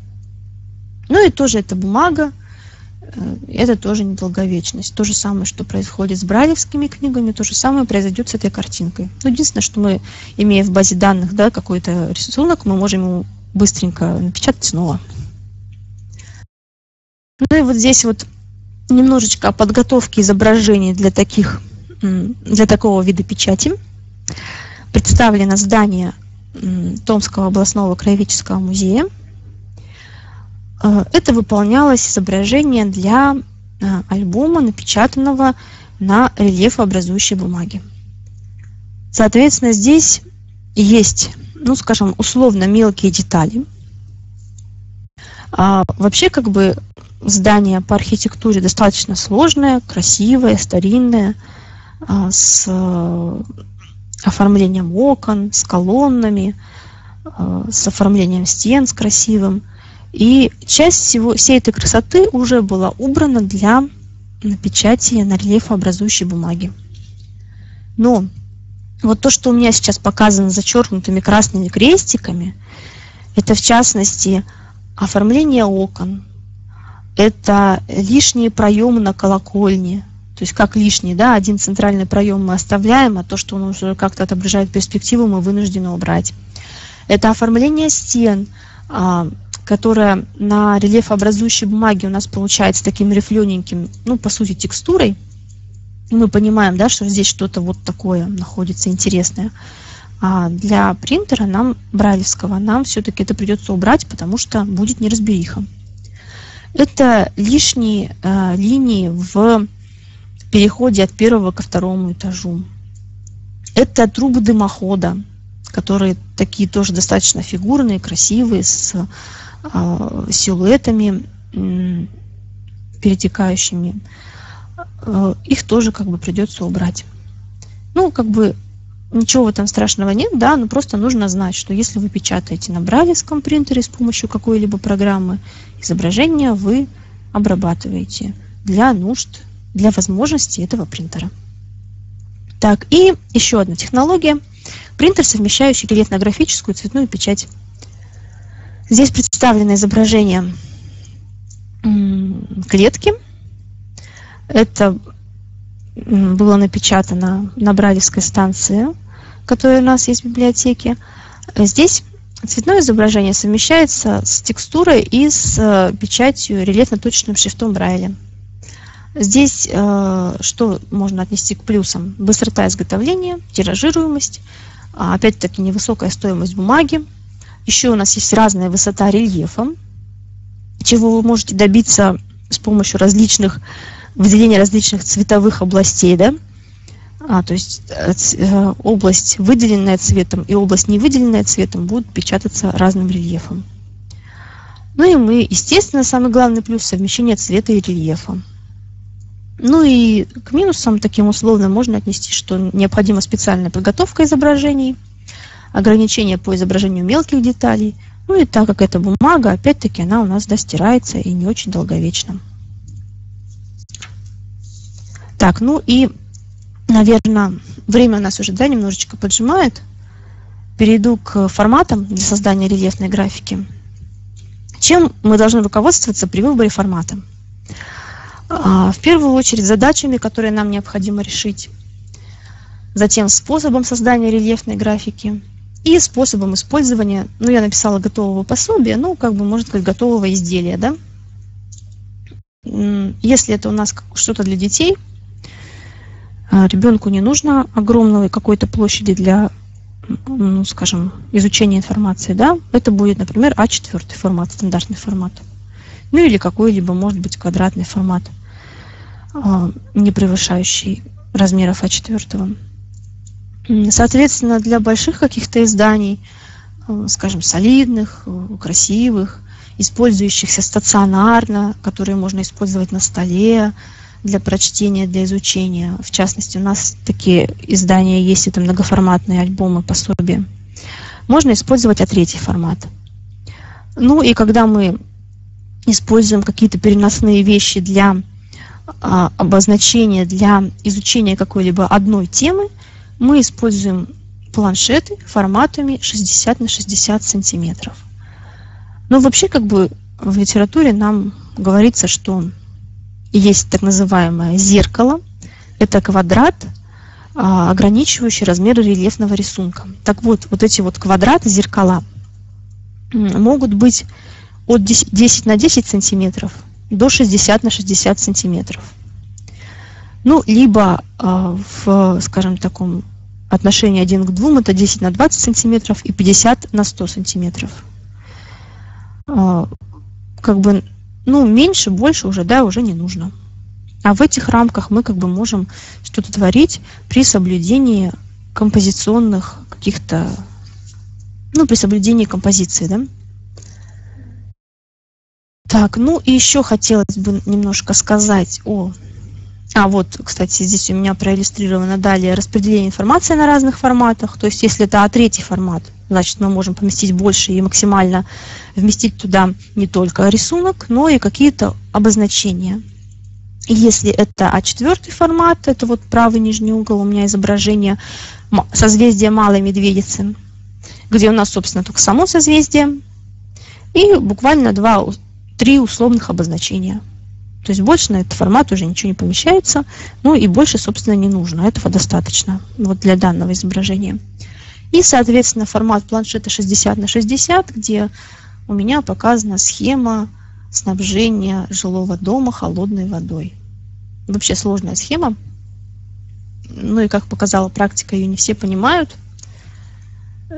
Ну и тоже это бумага, Э, это тоже недолговечность. То же самое, что происходит с брайлевскими книгами, то же самое произойдет с этой картинкой. Ну, единственное, что мы, имея в базе данных да, какой-то рисунок, мы можем его быстренько напечатать снова. Ну и вот здесь вот немножечко о подготовке изображений для, таких, для такого вида печати. Представлено здание Томского областного краеведческого музея. Э, это выполнялось изображение для э, альбома, напечатанного на рельефообразующей бумаге. Соответственно, здесь есть, ну, скажем, условно мелкие детали. А вообще, как бы, здание по архитектуре достаточно сложное, красивое, старинное, а, с оформлением окон, с колоннами, с оформлением стен, с красивым. И часть всего, всей этой красоты уже была убрана для печати на рельефообразующей бумаге. Но вот то, что у меня сейчас показано зачеркнутыми красными крестиками, это в частности оформление окон, это лишние проемы на колокольне, то есть как лишний, да, один центральный проем мы оставляем, а то, что он уже как-то отображает перспективу, мы вынуждены убрать. Это оформление стен, а, которая на рельефообразующей бумаге у нас получается таким рифлененьким, ну, по сути, текстурой. И мы понимаем, да, что здесь что-то вот такое находится интересное. А для принтера нам, брайлевского, нам все-таки это придется убрать, потому что будет неразбериха. Это лишние э, линии в переходе от первого ко второму этажу. Это трубы дымохода, которые такие тоже достаточно фигурные, красивые, с а, силуэтами перетекающими, а, их тоже как бы придется убрать. Ну, как бы ничего в этом страшного нет, да, но просто нужно знать, что если вы печатаете на брайлевском принтере с помощью какой-либо программы, изображение вы обрабатываете для нужд, для возможностей этого принтера. Так, и еще одна технология. Принтер, совмещающий рельефно-графическую цветную печать. Здесь представлено изображение клетки. Это было напечатано на Брайлевской станции, которая у нас есть в библиотеке. Здесь цветное изображение совмещается с текстурой и с э, печатью рельефно-точечным шрифтом Брайля. Здесь э, что можно отнести к плюсам? Быстрота изготовления, тиражируемость, а, опять-таки невысокая стоимость бумаги. Еще у нас есть разная высота рельефа, чего вы можете добиться с помощью различных выделения различных цветовых областей, да, а, то есть э, э, область, выделенная цветом, и область, не выделенная цветом, будут печататься разным рельефом. Ну и мы, естественно, самый главный плюс – совмещение цвета и рельефа. Ну и к минусам таким условно можно отнести, что необходима специальная подготовка изображений, ограничения по изображению мелких деталей, ну и так как это бумага, опять-таки она у нас достирается и не очень долговечна. Так, ну и наверное, время у нас уже да, немножечко поджимает. Перейду к форматам для создания рельефной графики. Чем мы должны руководствоваться при выборе формата? А, в первую очередь задачами, которые нам необходимо решить. Затем способом создания рельефной графики и способом использования, ну я написала готового пособия, ну как бы можно сказать готового изделия, да. Если это у нас что-то для детей – а, ребенку не нужно огромной какой-то площади для, ну, скажем, изучения информации, да, это будет, например, А4 формат, стандартный формат. Ну или какой-либо, может быть, квадратный формат, не превышающий размеров А4. Соответственно, для больших каких-то изданий, а, скажем, солидных, красивых, использующихся стационарно, которые можно использовать на столе, для прочтения, для изучения. В частности, у нас такие издания есть, это многоформатные альбомы, пособия. Можно использовать А3 формат. Ну и когда мы используем какие-то переносные вещи для а, обозначения, для изучения какой-либо одной темы, мы используем планшеты форматами 60 на 60 сантиметров. Но вообще как бы в литературе нам говорится, что есть так называемое зеркало. Это квадрат, а, ограничивающий размеры рельефного рисунка. Так вот, вот эти вот квадраты, зеркала, могут быть от 10 на 10 сантиметров до 60 на 60 сантиметров. Ну, либо э, в, скажем, таком отношении 1 к 2 это 10 на 20 сантиметров и 50 на 100 сантиметров. Э, как бы ну, меньше, больше уже, да, уже не нужно. А в этих рамках мы как бы можем что-то творить при соблюдении композиционных каких-то, ну, при соблюдении композиции, да. Так, ну и еще хотелось бы немножко сказать о... А, вот, кстати, здесь у меня проиллюстрировано далее распределение информации на разных форматах. То есть, если это А3 формат, значит, мы можем поместить больше и максимально вместить туда не только рисунок, но и какие-то обозначения. Если это А4 формат, это вот правый нижний угол у меня изображение созвездия Малой Медведицы, где у нас, собственно, только само созвездие и буквально два, три условных обозначения. То есть больше на этот формат уже ничего не помещается, ну и больше, собственно, не нужно. Этого достаточно вот для данного изображения. И, соответственно, формат планшета 60 на 60, где у меня показана схема снабжения жилого дома холодной водой. Вообще сложная схема. Ну и как показала практика, ее не все понимают.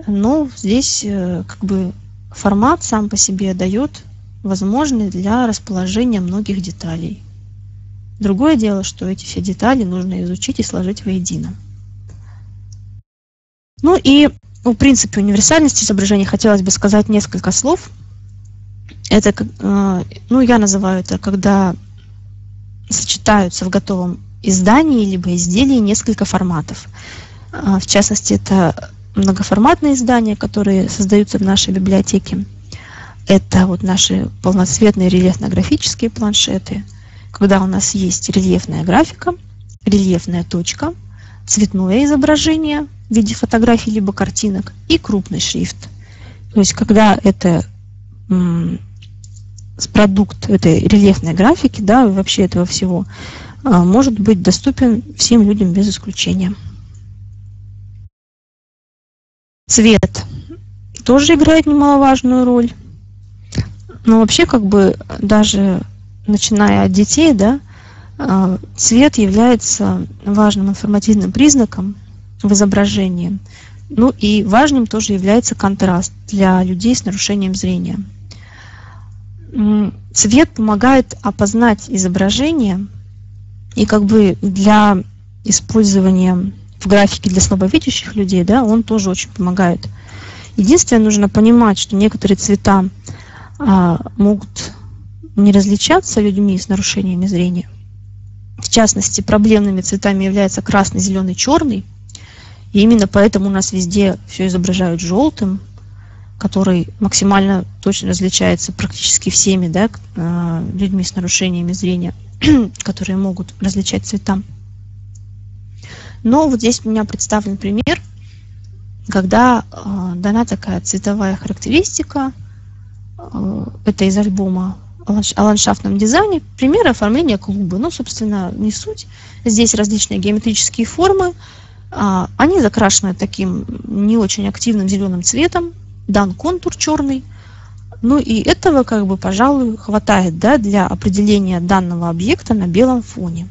Но здесь э, как бы формат сам по себе дает возможность для расположения многих деталей. Другое дело, что эти все детали нужно изучить и сложить воедино. Ну и о принципе универсальности изображения хотелось бы сказать несколько слов. Это, э, ну, я называю это, когда сочетаются в готовом издании либо изделии несколько форматов. А, в частности, это многоформатные издания, которые создаются в нашей библиотеке. Это вот наши полноцветные рельефно-графические планшеты, когда у нас есть рельефная графика, рельефная точка, цветное изображение в виде фотографий либо картинок и крупный шрифт. То есть когда это продукт этой рельефной графики, да, и вообще этого всего, а, может быть доступен всем людям без исключения. Цвет. тоже играет немаловажную роль. Но вообще, как бы, даже начиная от детей, да, а, цвет является важным информативным признаком в изображении. Ну и важным тоже является контраст для людей с нарушением зрения. Цвет помогает опознать изображение, и как бы для использования в графике для слабовидящих людей, да, он тоже очень помогает. Единственное, нужно понимать, что некоторые цвета могут не различаться людьми с нарушениями зрения. В частности, проблемными цветами являются красный, зеленый, черный. И именно поэтому у нас везде все изображают желтым, который максимально точно различается практически всеми да, а, людьми с нарушениями зрения, которые могут различать цвета. Но вот здесь у меня представлен пример, когда э, дана такая цветовая характеристика, это из альбома о ландшафтном дизайне, пример оформления клуба. Ну, собственно, не суть. Здесь различные геометрические формы, э, они закрашены таким не очень активным зеленым цветом, дан контур черный, ну и этого, как бы, пожалуй, хватает да, для определения данного объекта на белом фоне.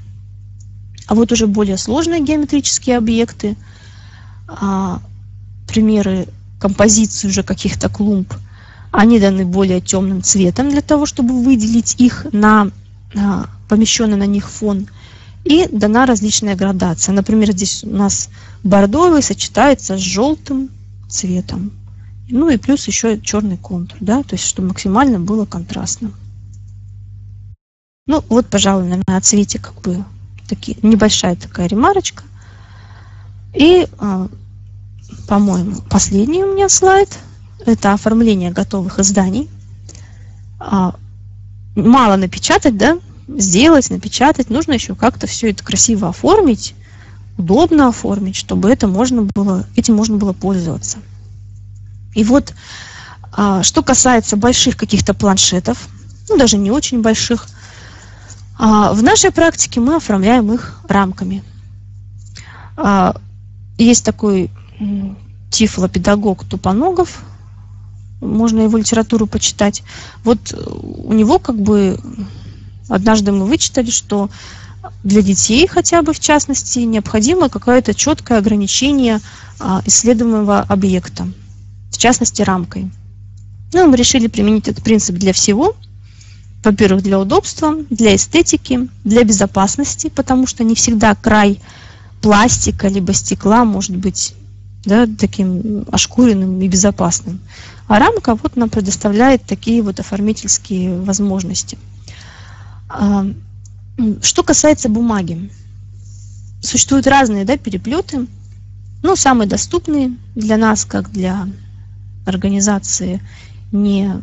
А вот уже более сложные геометрические объекты, а, примеры композиции уже каких-то клумб, они даны более темным цветом для того, чтобы выделить их на а, помещенный на них фон. И дана различная градация. Например, здесь у нас бордовый сочетается с желтым цветом. Ну и плюс еще черный контур, да, то есть чтобы максимально было контрастно. Ну вот, пожалуй, наверное, о цвете как бы таки, небольшая такая ремарочка. И, а, по-моему, последний у меня слайд. Это оформление готовых изданий. А, мало напечатать, да? Сделать, напечатать. Нужно еще как-то все это красиво оформить, удобно оформить, чтобы это можно было, этим можно было пользоваться. И вот, а, что касается больших каких-то планшетов, ну, даже не очень больших, а, в нашей практике мы оформляем их рамками. Есть такой тифлопедагог Тупоногов, можно его литературу почитать. Вот у него как бы однажды мы вычитали, что для детей хотя бы в частности необходимо какое-то четкое ограничение а, исследуемого объекта, в частности рамкой. Ну, мы решили применить этот принцип для всего – во-первых, для удобства, для эстетики, для безопасности, потому что не всегда край пластика либо стекла может быть да, таким ошкуренным и безопасным. А рамка вот нам предоставляет такие вот оформительские возможности. А, что касается бумаги. Существуют разные да, переплеты, но самые доступные для нас, как для организации не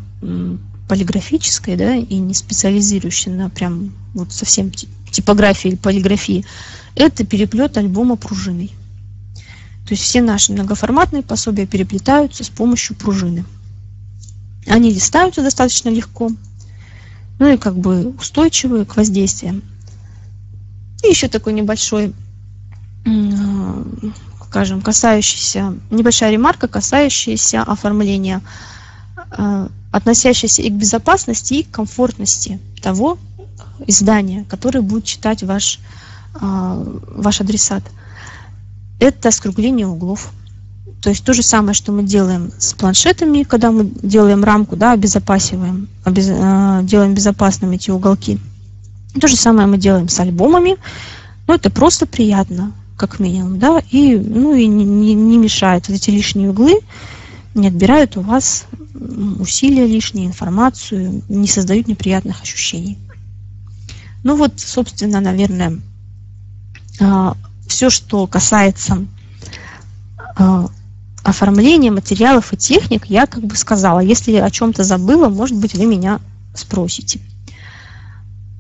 полиграфической, да, и не специализирующей на прям вот совсем типографии или полиграфии, это переплет альбома пружиной. То есть все наши многоформатные пособия переплетаются с помощью пружины. Они листаются достаточно легко, ну и как бы устойчивые к воздействиям. И еще такой небольшой, скажем, касающийся, небольшая ремарка, касающаяся оформления а, относящаяся и к безопасности, и к комфортности того издания, которое будет читать ваш, а, ваш адресат. Это скругление углов. То есть то же самое, что мы делаем с планшетами, когда мы делаем рамку, да, обезопасиваем, обез, э, делаем безопасными эти уголки. То же самое мы делаем с альбомами. Ну, это просто приятно, как минимум, да, и, ну, и не, не, не мешает вот эти лишние углы, не отбирают у вас усилия лишние, информацию, не создают неприятных ощущений. Ну вот, собственно, наверное, а, все, что касается оформления материалов и техник, я как бы сказала. Если о чем-то забыла, может быть, вы меня спросите.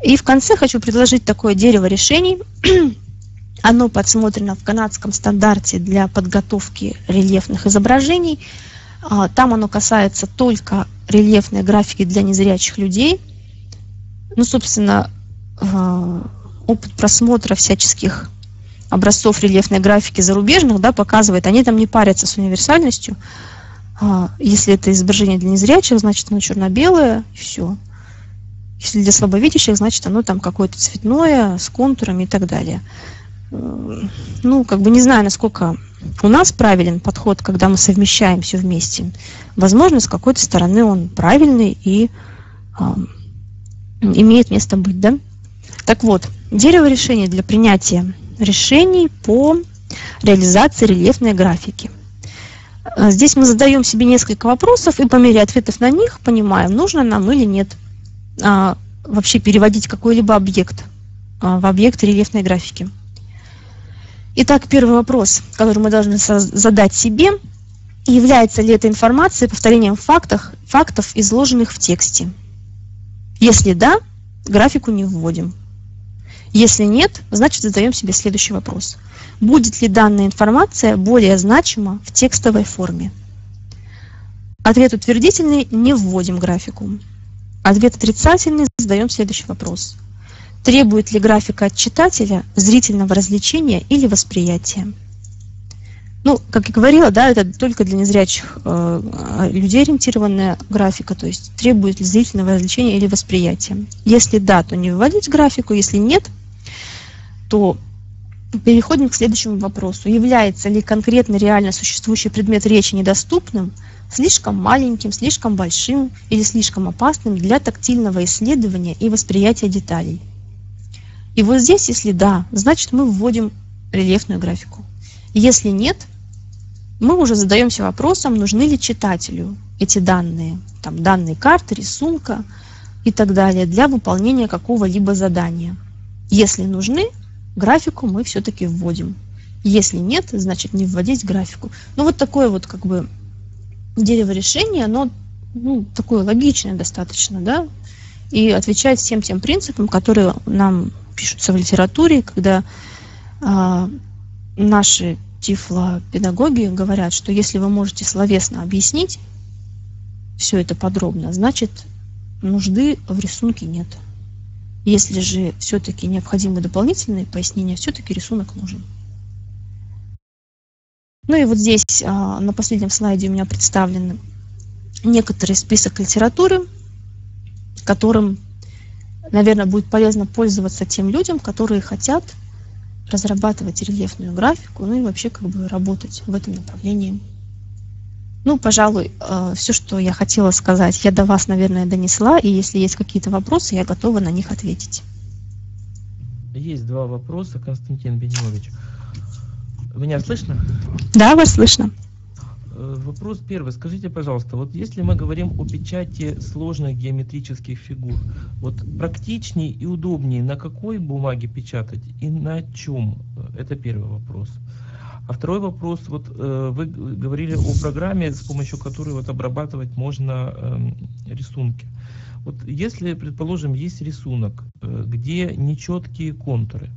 И в конце хочу предложить такое дерево решений. Оно подсмотрено в канадском стандарте для подготовки рельефных изображений – а, там оно касается только рельефной графики для незрячих людей. Ну, собственно, а, опыт просмотра всяческих образцов рельефной графики зарубежных да, показывает, они там не парятся с универсальностью. А, если это изображение для незрячих, значит оно черно-белое, и все. Если для слабовидящих, значит оно там какое-то цветное, с контурами и так далее. Ну, как бы не знаю, насколько у нас правилен подход, когда мы совмещаем все вместе. Возможно, с какой-то стороны он правильный и э, имеет место быть, да? Так вот, дерево решений для принятия решений по реализации рельефной графики. Э, здесь мы задаем себе несколько вопросов и по мере ответов на них понимаем, нужно нам или нет а, вообще переводить какой-либо объект а, в объект рельефной графики. Итак, первый вопрос, который мы должны задать себе, является ли эта информация повторением фактов, фактов, изложенных в тексте. Если да, графику не вводим. Если нет, значит задаем себе следующий вопрос. Будет ли данная информация более значима в текстовой форме? Ответ утвердительный – не вводим графику. Ответ отрицательный – задаем следующий вопрос. Требует ли графика от читателя зрительного развлечения или восприятия? Ну, как я говорила, да, это только для незрячих э, людей ориентированная графика, то есть требует ли зрительного развлечения или восприятия. Если да, то не вводить графику, если нет, то переходим к следующему вопросу. Является ли конкретно реально существующий предмет речи недоступным, слишком маленьким, слишком большим или слишком опасным для тактильного исследования и восприятия деталей? И вот здесь, если да, значит мы вводим рельефную графику. Если нет, мы уже задаемся вопросом, нужны ли читателю эти данные, там данные карты, рисунка и так далее для выполнения какого-либо задания. Если нужны, графику мы все-таки вводим. Если нет, значит не вводить графику. Ну вот такое вот как бы дерево решения, оно ну, такое логичное достаточно, да, и отвечает всем тем принципам, которые нам пишутся в литературе, когда э, наши тифлопедагоги говорят, что если вы можете словесно объяснить все это подробно, значит нужды в рисунке нет. Если же все-таки необходимы дополнительные пояснения, все-таки рисунок нужен. Ну и вот здесь а, на последнем слайде у меня представлен некоторый список литературы, которым наверное, будет полезно пользоваться тем людям, которые хотят разрабатывать рельефную графику, ну и вообще как бы работать в этом направлении. Ну, пожалуй, э, все, что я хотела сказать, я до вас, наверное, донесла, и если есть какие-то вопросы, я готова на них ответить. Есть два вопроса, Константин Бенилович. Меня слышно? Да, вас слышно. Э, вопрос первый. Скажите, пожалуйста, вот если мы говорим о печати сложных геометрических фигур, вот практичнее и удобнее на какой бумаге печатать и на чем? Это первый вопрос. А второй вопрос, вот э, вы говорили о программе, с помощью которой вот обрабатывать можно э, рисунки. Вот если, предположим, есть рисунок, э, где нечеткие контуры,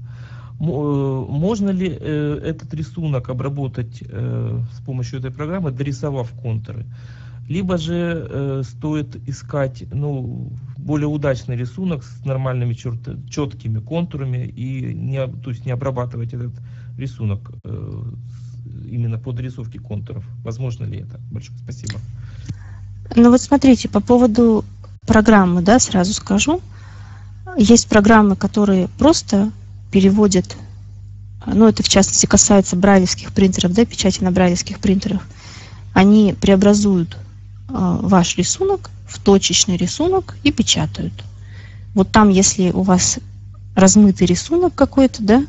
Э, можно ли э, этот рисунок обработать э, с помощью этой программы, дорисовав контуры? Либо же стоит искать ну, более удачный рисунок с нормальными черт, четкими контурами и не, то есть не обрабатывать этот рисунок именно по дорисовке контуров. Возможно ли это? Большое спасибо. Ну вот смотрите, по поводу программы, да, сразу скажу. Есть программы, которые просто переводят, ну это в частности касается брайлевских принтеров, да, печати на брайлевских принтерах, они преобразуют э, ваш рисунок в точечный рисунок и печатают. Вот там, если у вас размытый рисунок какой-то, да,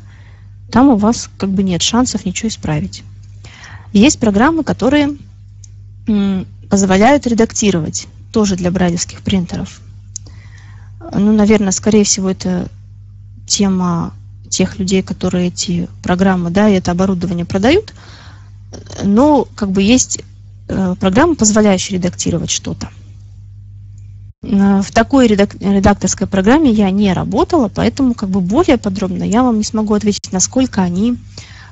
там у вас как бы нет шансов ничего исправить. Есть программы, которые позволяют редактировать, тоже для брайлевских принтеров. Ну, наверное, скорее всего, это тема тех людей, которые эти программы, да, и это оборудование продают, но как бы есть э, программы, позволяющие редактировать что-то. В такой редакторской программе я не работала, поэтому как бы более подробно я вам не смогу ответить, насколько они,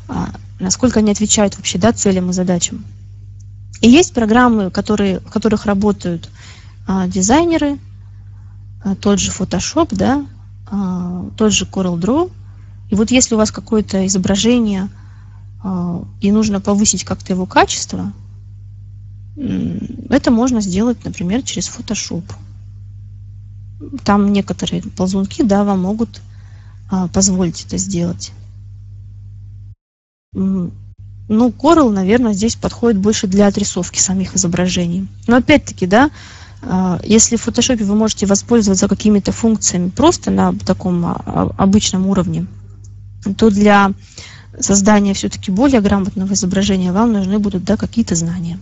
а, насколько они отвечают вообще да, целям и задачам. И есть программы, которые, в которых работают а, дизайнеры, а, тот же Photoshop, да, тот же CorelDRAW, и вот если у вас какое-то изображение, и нужно повысить как-то его качество, Это можно сделать, например, через Photoshop. Там некоторые ползунки, да, вам могут а, позволить это сделать. Ну, Corel, наверное, здесь подходит больше для отрисовки самих изображений. Но опять-таки, да, а, если в Photoshop вы можете воспользоваться какими-то функциями просто на таком а, обычном уровне, то для создания все-таки более грамотного изображения вам нужны будут да, какие-то знания.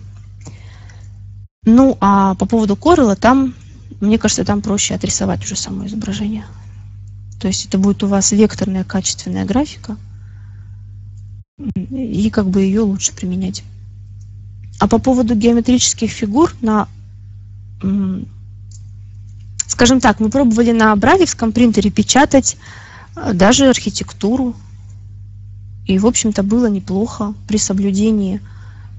Ну, а по поводу Corel, там, мне кажется, там проще отрисовать уже само изображение. То есть это будет у вас векторная качественная графика, и как бы ее лучше применять. А по поводу геометрических фигур на, скажем так, мы пробовали на Бравикском принтере печатать э, даже архитектуру. И, в общем-то, было неплохо при соблюдении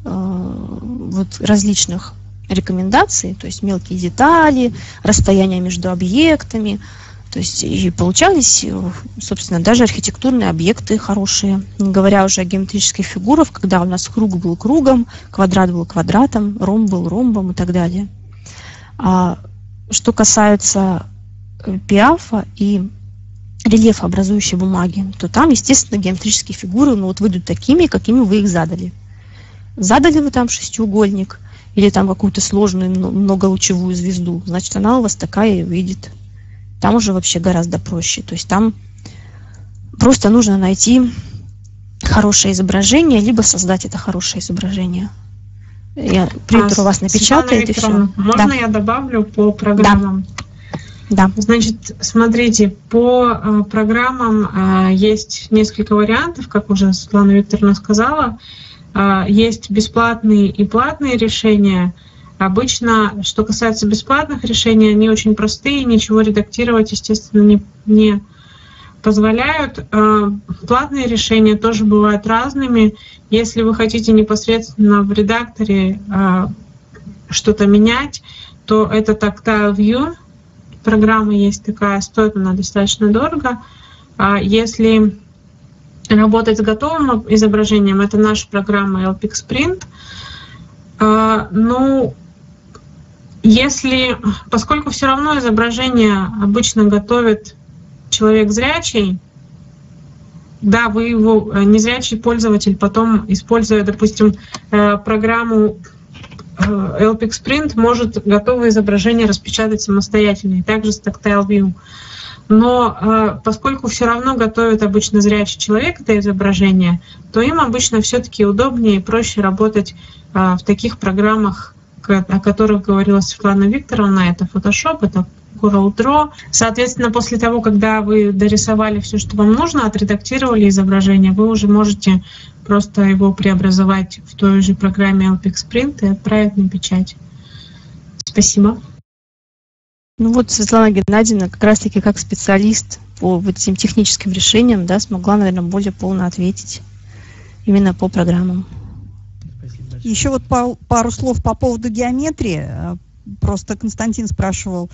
э, вот, различных рекомендаций, то есть мелкие детали, расстояние между объектами. То есть и получались, собственно, даже архитектурные объекты хорошие, не говоря уже о геометрических фигурах, когда у нас круг был кругом, квадрат был квадратом, ромб был ромбом и так далее. А что касается э, пиафа и рельефа образующей бумаги, то там, естественно, геометрические фигуры ну, вот выйдут такими, какими вы их задали. Задали вы там шестиугольник – или там какую-то сложную многолучевую звезду, значит, она у вас такая и выйдет. Там уже вообще гораздо проще. То есть там просто нужно найти хорошее изображение, либо создать это хорошее изображение. Я принтер а, у вас напечатает и все. Можно да. я добавлю по программам? Да. да. Значит, смотрите, по э, программам э, есть несколько вариантов, как уже Светлана Викторовна сказала. А, есть бесплатные и платные решения. Обычно, что касается бесплатных решений, они очень простые, ничего редактировать, естественно, не, не позволяют. А, платные решения тоже бывают разными. Если вы хотите непосредственно в редакторе а, что-то менять, то это Tactile View. Программа есть такая, стоит она достаточно дорого. Если работать с готовым изображением. Это наша программа LPX Print. А, ну, если, поскольку все равно изображение обычно готовит человек зрячий, да, вы его, э, незрячий пользователь, потом, используя, допустим, э, программу э, LPX Print, может готовое изображение распечатать самостоятельно, и также с Tactile View. Но э, поскольку все равно готовит обычно зрячий человек это изображение, то им обычно все-таки удобнее и проще работать э, в таких программах, о которых говорила Светлана Викторовна. Это Photoshop, это Corel Draw. Соответственно, после того, когда вы дорисовали все, что вам нужно, отредактировали изображение, вы уже можете просто его преобразовать в той же программе LPX Print и отправить на печать. Спасибо. Ну вот Светлана Геннадьевна как раз-таки как специалист по вот этим техническим решениям, да, смогла, наверное, более полно ответить именно по программам. Еще вот пару слов по поводу геометрии. Э, просто Константин спрашивал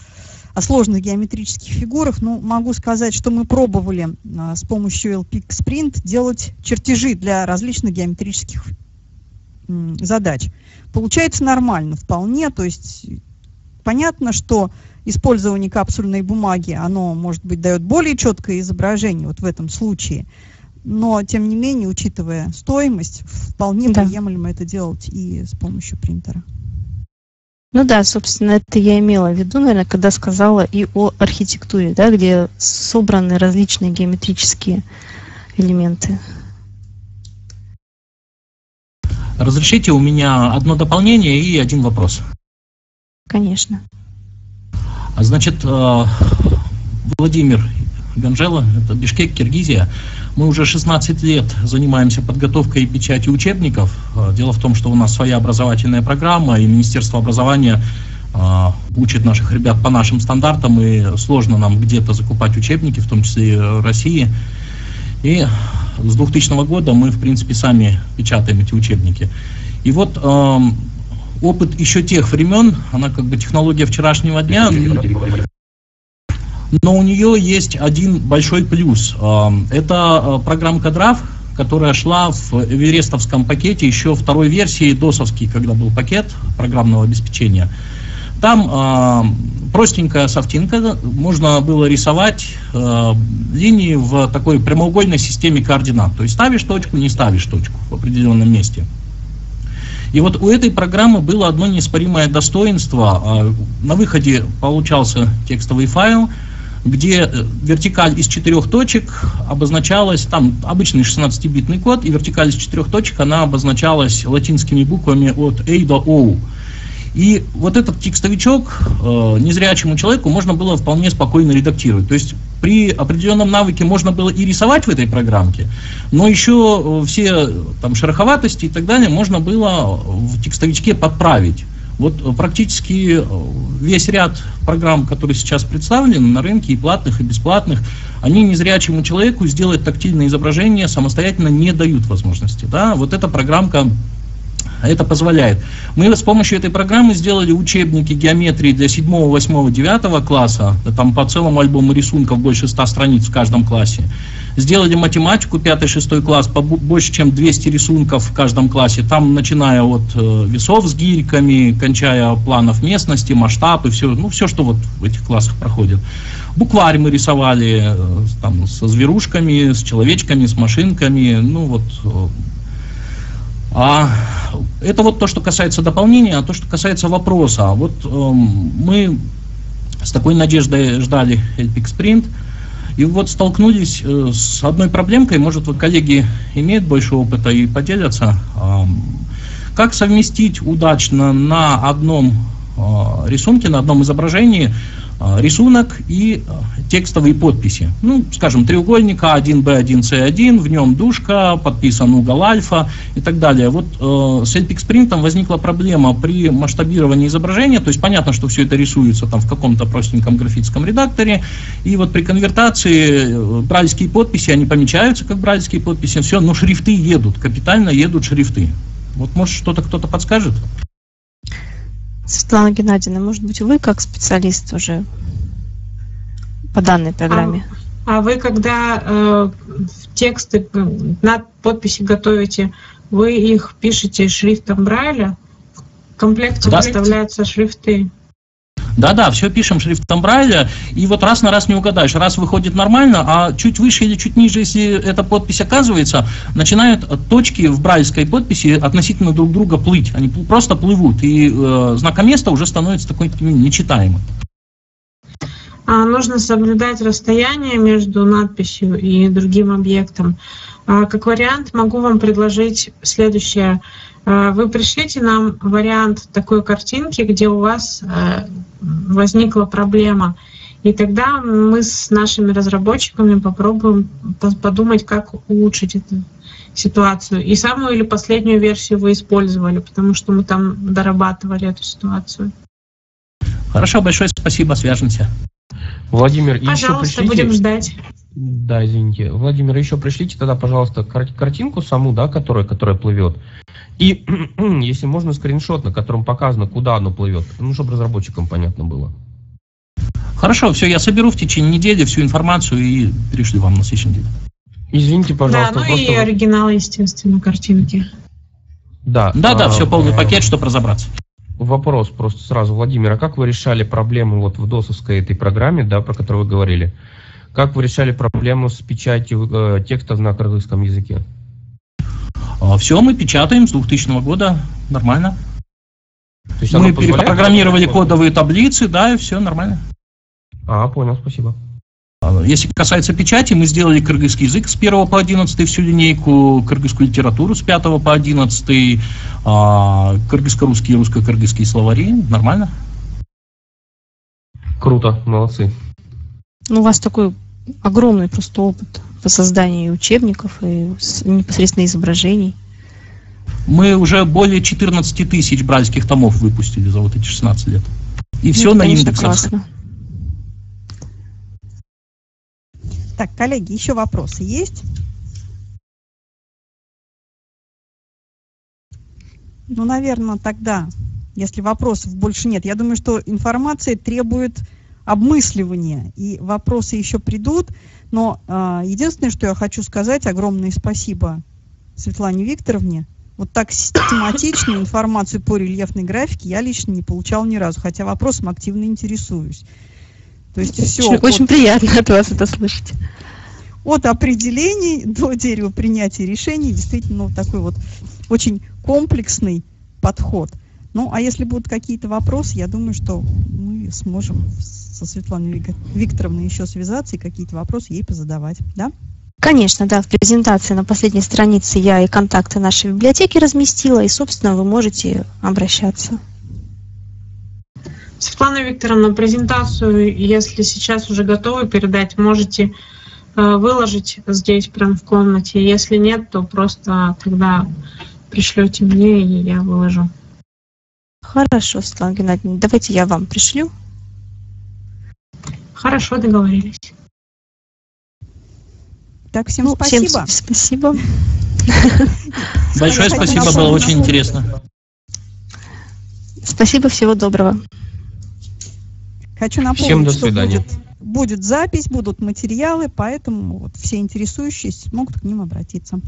о сложных геометрических фигурах. Ну, могу сказать, что мы пробовали э, с помощью LPX Sprint делать чертежи для различных геометрических задач. Получается нормально вполне, то есть понятно, что использование капсульной бумаги, оно, может быть, дает более четкое изображение вот в этом случае. Но, тем не менее, учитывая стоимость, вполне да. приемлемо это делать и с помощью принтера. Ну да, собственно, это я имела в виду, наверное, когда сказала и о архитектуре, да, где собраны различные геометрические элементы. Разрешите, у меня одно дополнение и один вопрос. Конечно. А значит, э, Владимир Ганжела, это Бишкек, Киргизия. Мы уже 16 лет занимаемся подготовкой и печатью учебников. Э, дело в том, что у нас своя образовательная программа, и Министерство образования э, учит наших ребят по нашим стандартам, и сложно нам где-то закупать учебники, в том числе и России. И с 2000 года мы, в принципе, сами печатаем эти учебники. И вот эм, опыт еще тех времен, она как бы технология вчерашнего дня, но у нее есть один большой плюс. Это программка DRAF, которая шла в эверестовском пакете еще второй версии досовский, когда был пакет программного обеспечения. Там э, простенькая софтинка, можно было рисовать э, линии в такой прямоугольной системе координат. То есть ставишь точку, не ставишь точку в определенном месте. И вот у этой программы было одно неоспоримое достоинство. На выходе получался текстовый файл, где э, вертикаль из четырех точек обозначалась, там обычный 16-битный код, и вертикаль из четырех точек, она обозначалась латинскими буквами от A до O. И вот этот текстовичок э, незрячему человеку можно было вполне спокойно редактировать. То есть при определенном навыке можно было и рисовать в этой программке, но еще э, все там шероховатости и так далее можно было в текстовичке подправить. Вот э, практически э, весь ряд программ, которые сейчас представлены на рынке, и платных, и бесплатных, они незрячему человеку сделать тактильное изображение самостоятельно не дают возможности. Да? Вот эта программка это позволяет. Мы с помощью этой программы сделали учебники геометрии для 7, 8, 9 класса, там по целому альбому рисунков больше 100 страниц в каждом классе. Сделали математику 5-6 класс, по больше чем 200 рисунков в каждом классе, там начиная от э, весов с гирьками, кончая планов местности, масштабы, все, ну все, что вот в этих классах проходит. Букварь мы рисовали э, там, со зверушками, с человечками, с машинками, ну вот э, а это вот то, что касается дополнения, а то, что касается вопроса. Вот э, мы с такой надеждой ждали Helpix Sprint, и вот столкнулись э, с одной проблемкой, может, вот коллеги имеют больше опыта и поделятся. Э, как совместить удачно на одном э, рисунке, на одном изображении рисунок и а, текстовые подписи. Ну, скажем, треугольник А1, Б1, С1, в нем дужка, подписан угол альфа и так далее. Вот э, с LPX Print возникла проблема при масштабировании изображения, то есть понятно, что все это рисуется там в каком-то простеньком графическом редакторе, и вот при конвертации э, брайльские подписи, они помечаются как брайльские подписи, все, но шрифты едут, капитально едут шрифты. Вот может что-то кто-то подскажет? Светлана Геннадьевна, может быть, вы как специалист уже по данной программе? А, а вы, когда э, тексты на подписи готовите, вы их пишете шрифтом Брайля? В комплекте да. выставляются шрифты. Да-да, все пишем шрифтом Брайля, и вот раз на раз не угадаешь. Раз выходит нормально, а чуть выше или чуть ниже, если эта подпись оказывается, начинают точки в брайльской подписи относительно друг друга плыть. Они просто плывут, и э, знакоместо уже становится такой нечитаемым. А нужно соблюдать расстояние между надписью и другим объектом. А, как вариант могу вам предложить следующее. А, вы пришлите нам вариант такой картинки, где у вас э, возникла проблема. И тогда мы с нашими разработчиками попробуем подумать, как улучшить эту ситуацию. И самую или последнюю версию вы использовали, потому что мы там дорабатывали эту ситуацию. Хорошо, большое спасибо, свяжемся. Владимир, Пожалуйста, еще пришлите... будем ждать. Да, извините. Владимир, еще пришлите тогда, пожалуйста, картинку саму, да, которая, которая плывет. И, если можно, скриншот, на котором показано, куда оно плывет, ну, чтобы разработчикам понятно было. Хорошо, все, я соберу в течение недели всю информацию и перешлю вам на следующей неделе. Извините, пожалуйста. Да, ну просто... и оригинал, естественно, картинки. Да. Да, да, а, все полный а... пакет, чтобы разобраться. Вопрос просто сразу, Владимир, а как вы решали проблему вот в ДОСовской этой программе, да, про которую вы говорили? Как вы решали проблему с печатью э, текстов на кыргызском языке? А, Все мы печатаем с 2000 года, нормально. То есть мы перепрограммировали кодовые таблицы, да, и все нормально. А, понял, спасибо. А, если касается печати, мы сделали кыргызский язык с 1 по 11 всю линейку, кыргызскую литературу с 5 по 11, а, кыргызско-русские и русско-кыргызские словари. Нормально. Круто, молодцы. Ну, у вас такой огромный просто опыт по созданию учебников и непосредственно изображений. Мы уже более 14 тысяч бральских томов выпустили за вот эти 16 лет. И все ну, на индексах. Классно. Так, коллеги, еще вопросы есть? Ну, наверное, тогда, если вопросов больше нет, я думаю, что информация требует обмысливания, и вопросы еще придут. Но э, единственное, что я хочу сказать, огромное спасибо Светлане Викторовне. Вот так систематичную информацию по рельефной графике я лично не получал ни разу, хотя вопросом активно интересуюсь. То есть все. Очень, очень приятно от вас это слышать. От определений до дерева принятия решений действительно ну, такой вот очень комплексный подход. Ну, а если будут какие-то вопросы, я думаю, что мы сможем со Светланой Викторовной еще связаться и какие-то вопросы ей позадавать, да? Конечно, да, в презентации на последней странице я и контакты нашей библиотеки разместила, и, собственно, вы можете обращаться. Светлана Викторовна, презентацию, если сейчас уже готовы передать, можете э, выложить здесь, прям в комнате. Если нет, то просто тогда пришлете мне, и я выложу. Хорошо, Светлана Геннадьевна, давайте я вам пришлю. Хорошо, договорились. Так, всем ну, спасибо. Всем спасибо. Большое спасибо, было очень интересно. Спасибо, всего доброго. Хочу напомнить, Всем до свидания. что будет, будет запись, будут материалы, поэтому вот все интересующиеся могут к ним обратиться.